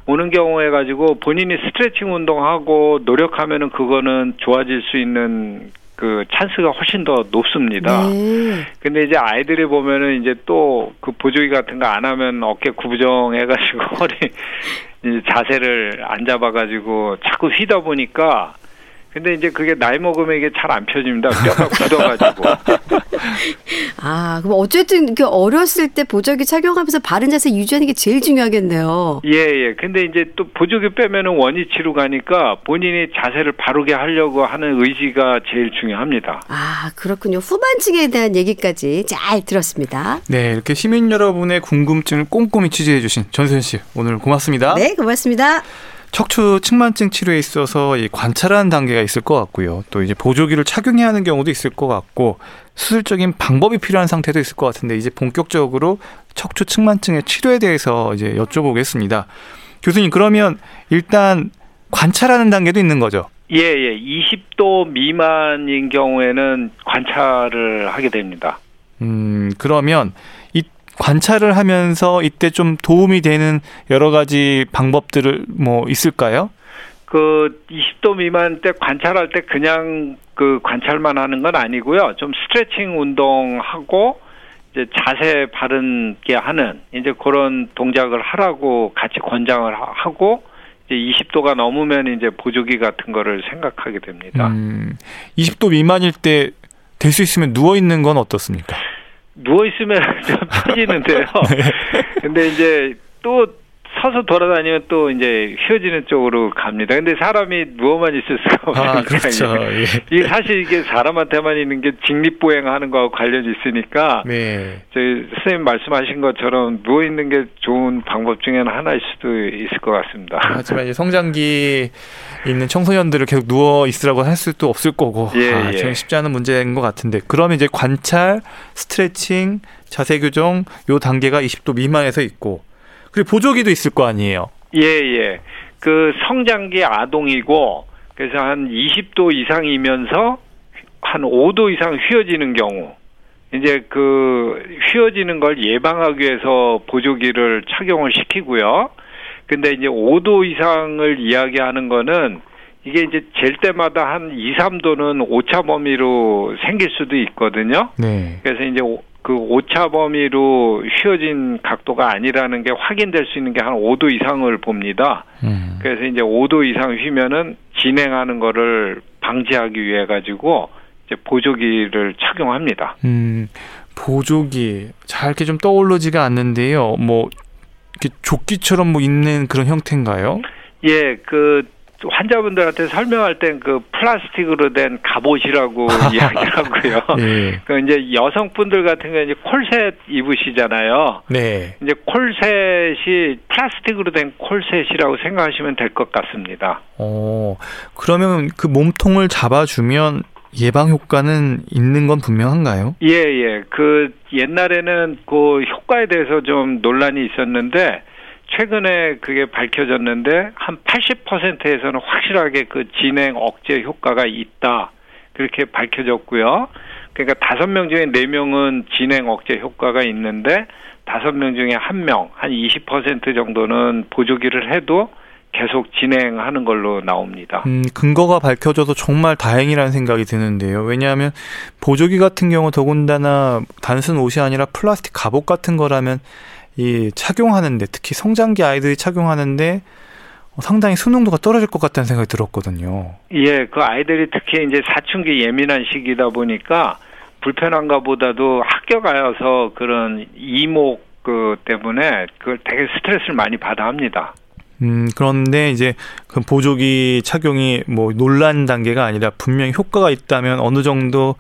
오는 경우에 가지고 본인이 스트레칭 운동하고 노력하면은 그거는 좋아질 수 있는 그 찬스가 훨씬 더 높습니다. 네. 근데 이제 아이들이 보면은 이제 또 그 보조기 같은 거 안 하면 어깨 구부정해 가지고 (laughs) 허리 이제 자세를 안 잡아 가지고 자꾸 휘다 보니까 근데 이제 그게 나이 먹으면 이게 잘 안 펴집니다. 뼈가 굳어가지고. (laughs) 아, 그럼 어쨌든 이렇게 어렸을 때 보조기 착용하면서 바른 자세 유지하는 게 제일 중요하겠네요. 예, 예. 근데 이제 또 보조기 빼면은 원위치로 가니까 본인이 자세를 바르게 하려고 하는 의지가 제일 중요합니다. 아, 그렇군요. 후반증에 대한 얘기까지 잘 들었습니다. 네, 이렇게 시민 여러분의 궁금증을 꼼꼼히 취재해 주신 전소연 씨 오늘 고맙습니다. 네, 고맙습니다. 척추 측만증 치료에 있어서 이 관찰하는 단계가 있을 것 같고요. 또 이제 보조기를 착용해야 하는 경우도 있을 것 같고 수술적인 방법이 필요한 상태도 있을 것 같은데 이제 본격적으로 척추 측만증의 치료에 대해서 이제 여쭤보겠습니다. 교수님 그러면 일단 관찰하는 단계도 있는 거죠? 예, 예. 20도 미만인 경우에는 관찰을 하게 됩니다. 음, 그러면 이 관찰을 하면서 이때 좀 도움이 되는 여러 가지 방법들을 뭐 있을까요? 그 20도 미만 때 관찰할 때 그냥 그 관찰만 하는 건 아니고요. 좀 스트레칭 운동하고 이제 자세 바른게 하는 이제 그런 동작을 하라고 같이 권장을 하고 이제 20도가 넘으면 이제 보조기 같은 거를 생각하게 됩니다. 음, 20도 미만일 때 될 수 있으면 누워 있는 건 어떻습니까? 누워 있으면 (laughs) 좀 터지는데요. (laughs) 네. 근데 이제 또 서서 돌아다니면 또 이제 휘어지는 쪽으로 갑니다. 근데 사람이 누워만 있을 수가 없으니까. 아, 그렇죠. 예. (laughs) 이게 사실 이게 사람한테만 있는 게 직립보행하는 거하고 관련이 있으니까. 네. 저희 선생님 말씀하신 것처럼 누워 있는 게 좋은 방법 중에는 하나일 수도 있을 것 같습니다. 하지만 이제 성장기 있는 청소년들을 계속 누워 있으라고 할 수도 없을 거고. 예, 아, 예. 쉽지 않은 문제인 것 같은데. 그러면 이제 관찰, 스트레칭, 자세 교정 요 단계가 20도 미만에서 있고 그리고 보조기도 있을 거 아니에요. 예, 예. 그 성장기 아동이고 그래서 한 20도 이상이면서 한 5도 이상 휘어지는 경우 이제 그 휘어지는 걸 예방하기 위해서 보조기를 착용을 시키고요. 근데 이제 5도 이상을 이야기하는 거는 이게 이제 잴 때마다 한 2, 3도는 오차 범위로 생길 수도 있거든요. 네. 그래서 이제 그 오차 범위로 휘어진 각도가 아니라는 게 확인될 수 있는 게 한 5도 이상을 봅니다. 음. 그래서 이제 5도 이상 휘면은 진행하는 거를 방지하기 위해 가지고 이제 보조기를 착용합니다. 음, 보조기 잘 이렇게 좀 떠오르지가 않는데요. 뭐 이렇게 조끼처럼 뭐 있는 그런 형태인가요? 예, 그 환자분들한테 설명할 땐 그 플라스틱으로 된 갑옷이라고 (laughs) 이야기하고요. 네. 그 이제 여성분들 같은 경우 이제 콜셋 입으시잖아요. 네. 이제 콜셋이 플라스틱으로 된 콜셋이라고 생각하시면 될 것 같습니다. 어, 그러면 그 몸통을 잡아주면 예방 효과는 있는 건 분명한가요? 예, 예. 그 옛날에는 그 효과에 대해서 좀 논란이 있었는데 최근에 그게 밝혀졌는데 한 80%에서는 확실하게 그 진행 억제 효과가 있다. 그렇게 밝혀졌고요. 그러니까 다섯 명 중에 네 명은 진행 억제 효과가 있는데 다섯 명 중에 한 명, 한 20% 정도는 보조기를 해도 계속 진행하는 걸로 나옵니다. 음, 근거가 밝혀져서 정말 다행이라는 생각이 드는데요. 왜냐하면 보조기 같은 경우 더군다나 단순 옷이 아니라 플라스틱 갑옷 같은 거라면 이 착용하는데 특히 성장기 아이들이 착용하는데 상당히 수능도가 떨어질 것 같다는 생각이 들었거든요. 예, 그 아이들이 특히 이제 사춘기 예민한 시기다 보니까 불편한가 보다도 학교 가서 그런 이목 그 때문에 그걸 되게 스트레스를 많이 받아 합니다. 음, 그런데 이제 그 보조기 착용이 뭐 논란 단계가 아니라 분명히 효과가 있다면 어느 정도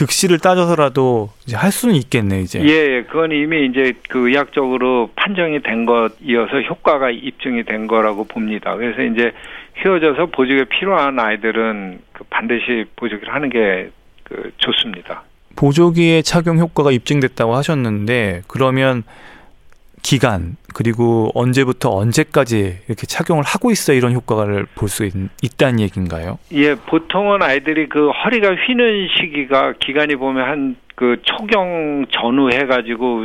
득실을 따져서라도 이제 할 수는 있겠네 이제. 예, 그건 이미 이제 그 의학적으로 판정이 된 것이어서 효과가 입증이 된 거라고 봅니다. 그래서 이제 휘어져서 보조기 필요한 아이들은 그 반드시 보조기를 하는 게 그 좋습니다. 보조기의 착용 효과가 입증됐다고 하셨는데 그러면 기간 그리고 언제부터 언제까지 이렇게 착용을 하고 있어 이런 효과를 볼 수 있다는 얘기인가요? 예, 보통은 아이들이 그 허리가 휘는 시기가 기간이 보면 한 그 초경 전후 해가지고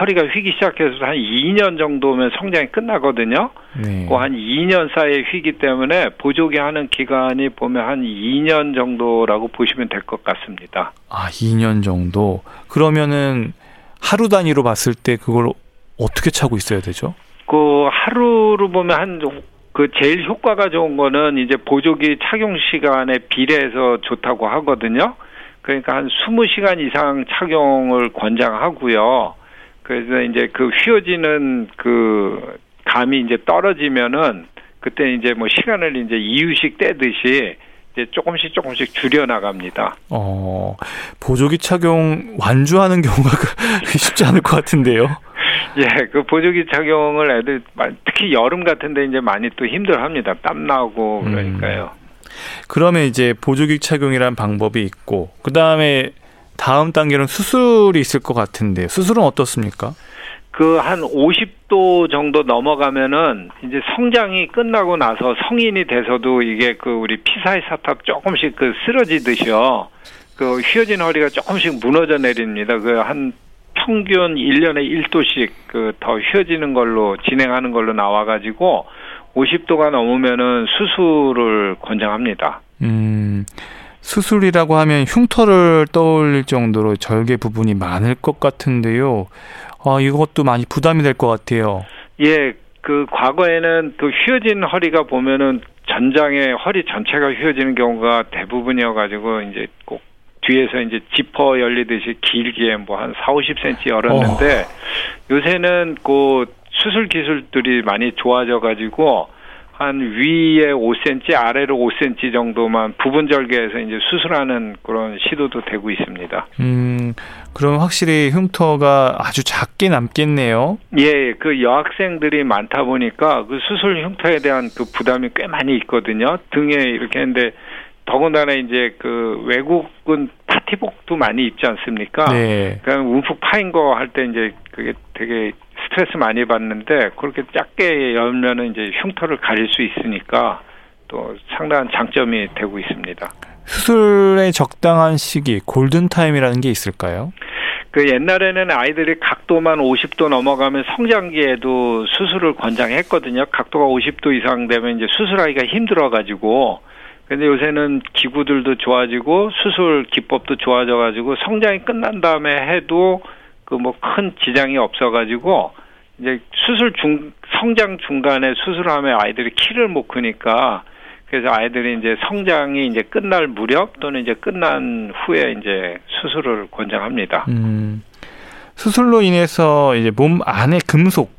허리가 휘기 시작해서 한 2년 정도면 성장이 끝나거든요. 네. 그한 2년 사이에 휘기 때문에 보조기 하는 기간이 보면 한 2년 정도라고 보시면 될 것 같습니다. 아, 2년 정도. 그러면은 하루 단위로 봤을 때 그걸 어떻게 차고 있어야 되죠? 그 하루로 보면 한 그 제일 효과가 좋은 거는 이제 보조기 착용 시간에 비례해서 좋다고 하거든요. 그러니까 한 20시간 이상 착용을 권장하고요. 그래서 이제 그 휘어지는 그 감이 이제 떨어지면은 그때 이제 뭐 시간을 이제 이유식 떼듯이 이제 조금씩 조금씩 줄여 나갑니다. 어, 보조기 착용 완주하는 (laughs) 경우가 (laughs) 쉽지 않을 것 같은데요. 예, 그 보조기 착용을 애들 특히 여름 같은데 이제 많이 또 힘들어합니다. 땀 나고 음. 그러니까요. 음. 그러면 이제 보조기 착용이란 방법이 있고 그 다음에 다음 단계는 수술이 있을 것 같은데 수술은 어떻습니까? 그 한 50도 정도 넘어가면은 이제 성장이 끝나고 나서 성인이 돼서도 이게 그 우리 피사의 사탑 조금씩 그 쓰러지듯이요. 그 휘어진 허리가 조금씩 무너져 내립니다. 그 한 평균 1년에 1도씩 그 더 휘어지는 걸로 진행하는 걸로 나와 가지고 50도가 넘으면은 수술을 권장합니다. 음. 수술이라고 하면 흉터를 떠올릴 정도로 절개 부분이 많을 것 같은데요. 아, 이것도 많이 부담이 될 것 같아요. 예, 그 과거에는 그 휘어진 허리가 보면은 전장에 허리 전체가 휘어지는 경우가 대부분이어 가지고 이제 꼭 뒤에서 이제 지퍼 열리듯이 길게 뭐 한 4, 50cm 열었는데 어. 요새는 그 수술 기술들이 많이 좋아져 가지고 한 위에 5cm, 아래로 5cm 정도만 부분 절개해서 이제 수술하는 그런 시도도 되고 있습니다. 음, 그럼 확실히 흉터가 아주 작게 남겠네요. 예, 그 여학생들이 많다 보니까 그 수술 흉터에 대한 그 부담이 꽤 많이 있거든요. 등에 이렇게 했는데 더군다나 이제 그 외국은 파티복도 많이 입지 않습니까? 네. 그냥 움푹 파인 거 할 때 이제 그게 되게 스트레스 많이 받는데 그렇게 작게 열면은 이제 흉터를 가릴 수 있으니까 또 상당한 장점이 되고 있습니다. 수술의 적당한 시기, 골든 타임이라는 게 있을까요? 그 옛날에는 아이들이 각도만 50도 넘어가면 성장기에도 수술을 권장했거든요. 각도가 50도 이상 되면 이제 수술하기가 힘들어 가지고 근데 요새는 기구들도 좋아지고 수술 기법도 좋아져 가지고 성장이 끝난 다음에 해도 그 뭐 큰 지장이 없어 가지고 이제 수술 중 성장 중간에 수술하면 아이들이 키를 못 크니까 그래서 아이들이 이제 성장이 이제 끝날 무렵 또는 이제 끝난 후에 이제 수술을 권장합니다. 음, 수술로 인해서 이제 몸 안에 금속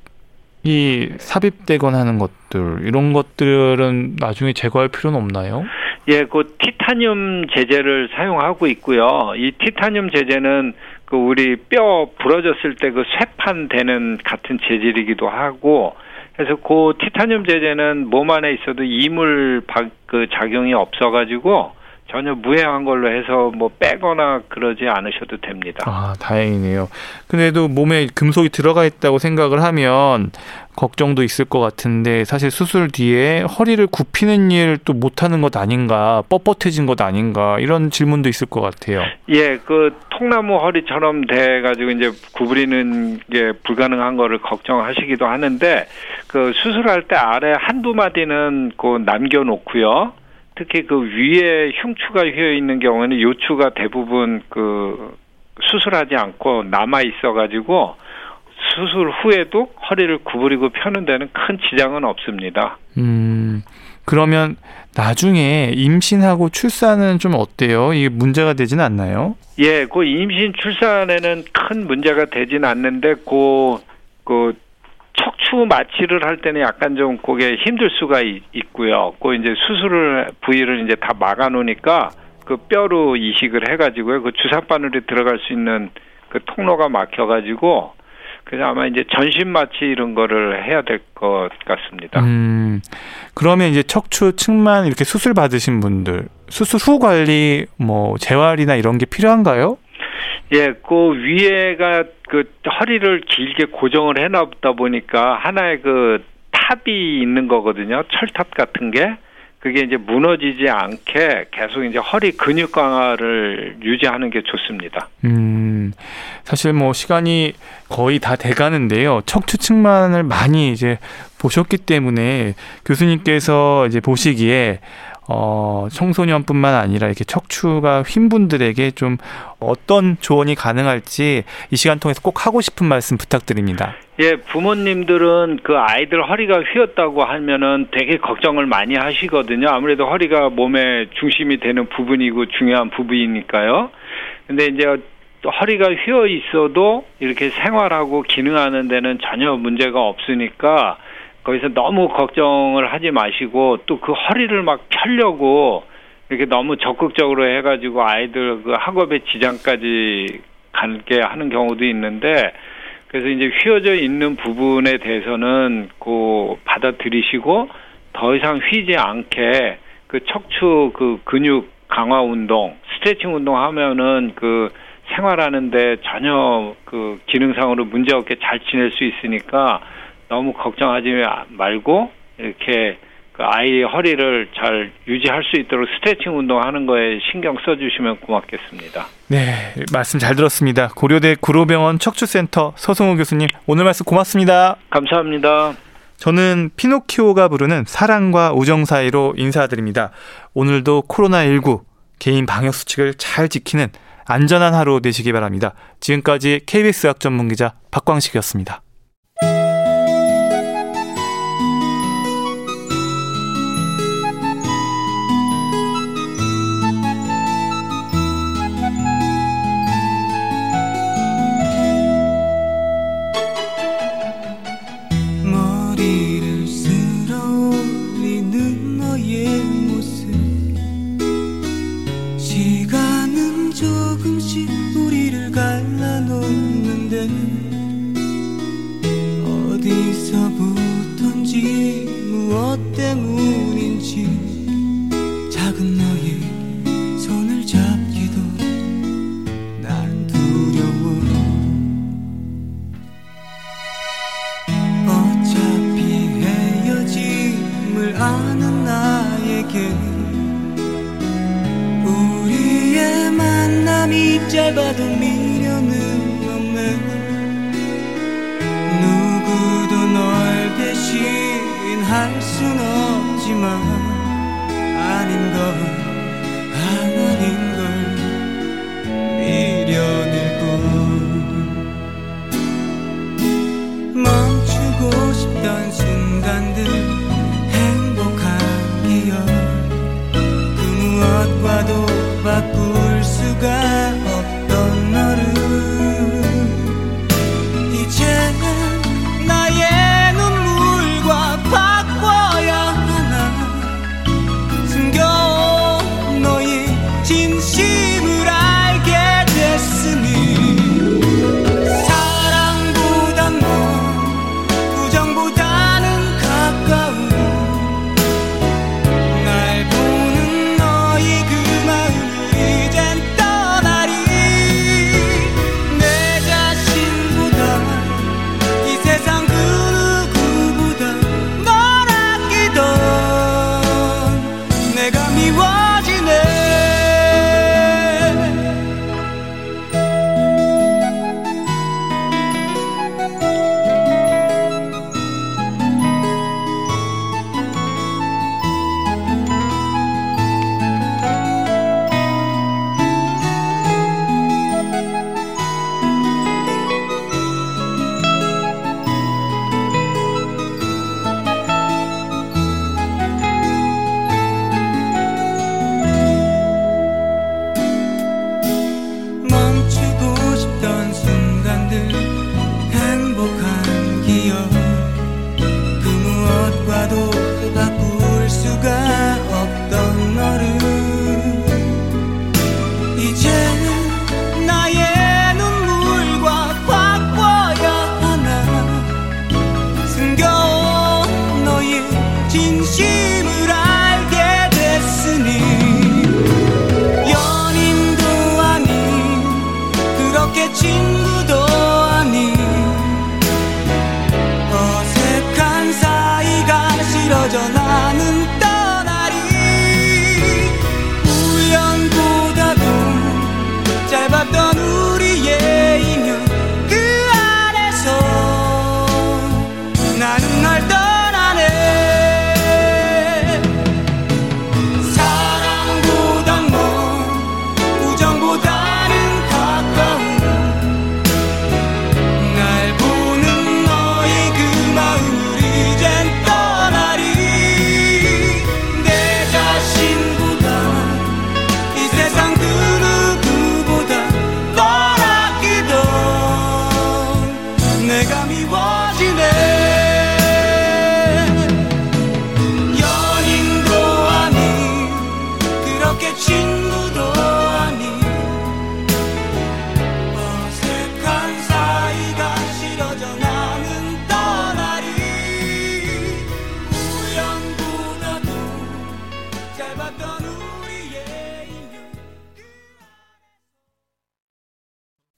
이 삽입되거나 하는 것들 이런 것들은 나중에 제거할 필요는 없나요? 예, 그 티타늄 제제를 사용하고 있고요. 이 티타늄 제제는 그 우리 뼈 부러졌을 때 그 쇠판 되는 같은 재질이기도 하고 그래서 그 티타늄 제제는 몸 안에 있어도 이물 그 작용이 없어가지고 전혀 무해한 걸로 해서 뭐 빼거나 그러지 않으셔도 됩니다. 아, 다행이네요. 근데도 몸에 금속이 들어가 있다고 생각을 하면 걱정도 있을 것 같은데 사실 수술 뒤에 허리를 굽히는 일 또 못하는 것 아닌가 뻣뻣해진 것 아닌가 이런 질문도 있을 것 같아요. 예, 그 통나무 허리처럼 돼가지고 이제 구부리는 게 불가능한 거를 걱정하시기도 하는데 그 수술할 때 아래 한두 마디는 그 남겨놓고요. 특히 그 위에 흉추가 휘어 있는 경우에는 요추가 대부분 그 수술하지 않고 남아 있어 가지고 수술 후에도 허리를 구부리고 펴는 데는 큰 지장은 없습니다. 음. 그러면 나중에 임신하고 출산은 좀 어때요? 이게 문제가 되지는 않나요? 예, 그 임신 출산에는 큰 문제가 되진 않는데 그, 그 척추 마취를 할 때는 약간 좀 그게 힘들 수가 있, 고요 그 이제 수술을 부위를 이제 다 막아 놓으니까 그 뼈로 이식을 해 가지고요. 그 주사 바늘이 들어갈 수 있는 그 통로가 막혀 가지고 그래서 아마 이제 전신 마취 이런 거를 해야 될 것 같습니다. 음, 그러면 이제 척추 측만 이렇게 수술 받으신 분들 수술 후 관리 뭐 재활이나 이런 게 필요한가요? 예, 그 위에가 그 허리를 길게 고정을 해놨다 보니까 하나의 그 탑이 있는 거거든요. 철탑 같은 게. 그게 이제 무너지지 않게 계속 이제 허리 근육 강화를 유지하는 게 좋습니다. 음, 사실 뭐 시간이 거의 다 돼가는데요. 척추 측만을 많이 이제 보셨기 때문에 교수님께서 이제 보시기에 어, 청소년뿐만 아니라 이렇게 척추가 휜 분들에게 좀 어떤 조언이 가능할지 이 시간 통해서 꼭 하고 싶은 말씀 부탁드립니다. 예, 부모님들은 그 아이들 허리가 휘었다고 하면은 되게 걱정을 많이 하시거든요. 아무래도 허리가 몸의 중심이 되는 부분이고 중요한 부분이니까요. 근데 이제 허리가 휘어 있어도 이렇게 생활하고 기능하는 데는 전혀 문제가 없으니까 거기서 너무 걱정을 하지 마시고 또 그 허리를 막 펴려고 이렇게 너무 적극적으로 해가지고 아이들 그 학업에 지장까지 가게 하는 경우도 있는데 그래서 이제 휘어져 있는 부분에 대해서는 그 받아들이시고 더 이상 휘지 않게 그 척추 그 근육 강화 운동, 스트레칭 운동 하면은 그 생활하는데 전혀 그 기능상으로 문제 없게 잘 지낼 수 있으니까 너무 걱정하지 말고 이렇게 그 아이의 허리를 잘 유지할 수 있도록 스트레칭 운동하는 거에 신경 써주시면 고맙겠습니다. 네, 말씀 잘 들었습니다. 고려대 구로병원 척추센터 서성호 교수님 오늘 말씀 고맙습니다. 감사합니다. 저는 피노키오가 부르는 사랑과 우정 사이로 인사드립니다. 오늘도 코로나19 개인 방역 수칙을 잘 지키는 안전한 하루 되시기 바랍니다. 지금까지 KBS 학 전문 기자 박광식이었습니다. 짧아도 미련은 없네. 누구도 널 대신할 순 없지만 아닌 건 아닌 걸 미련일 뿐. 멈추고 싶던 순간들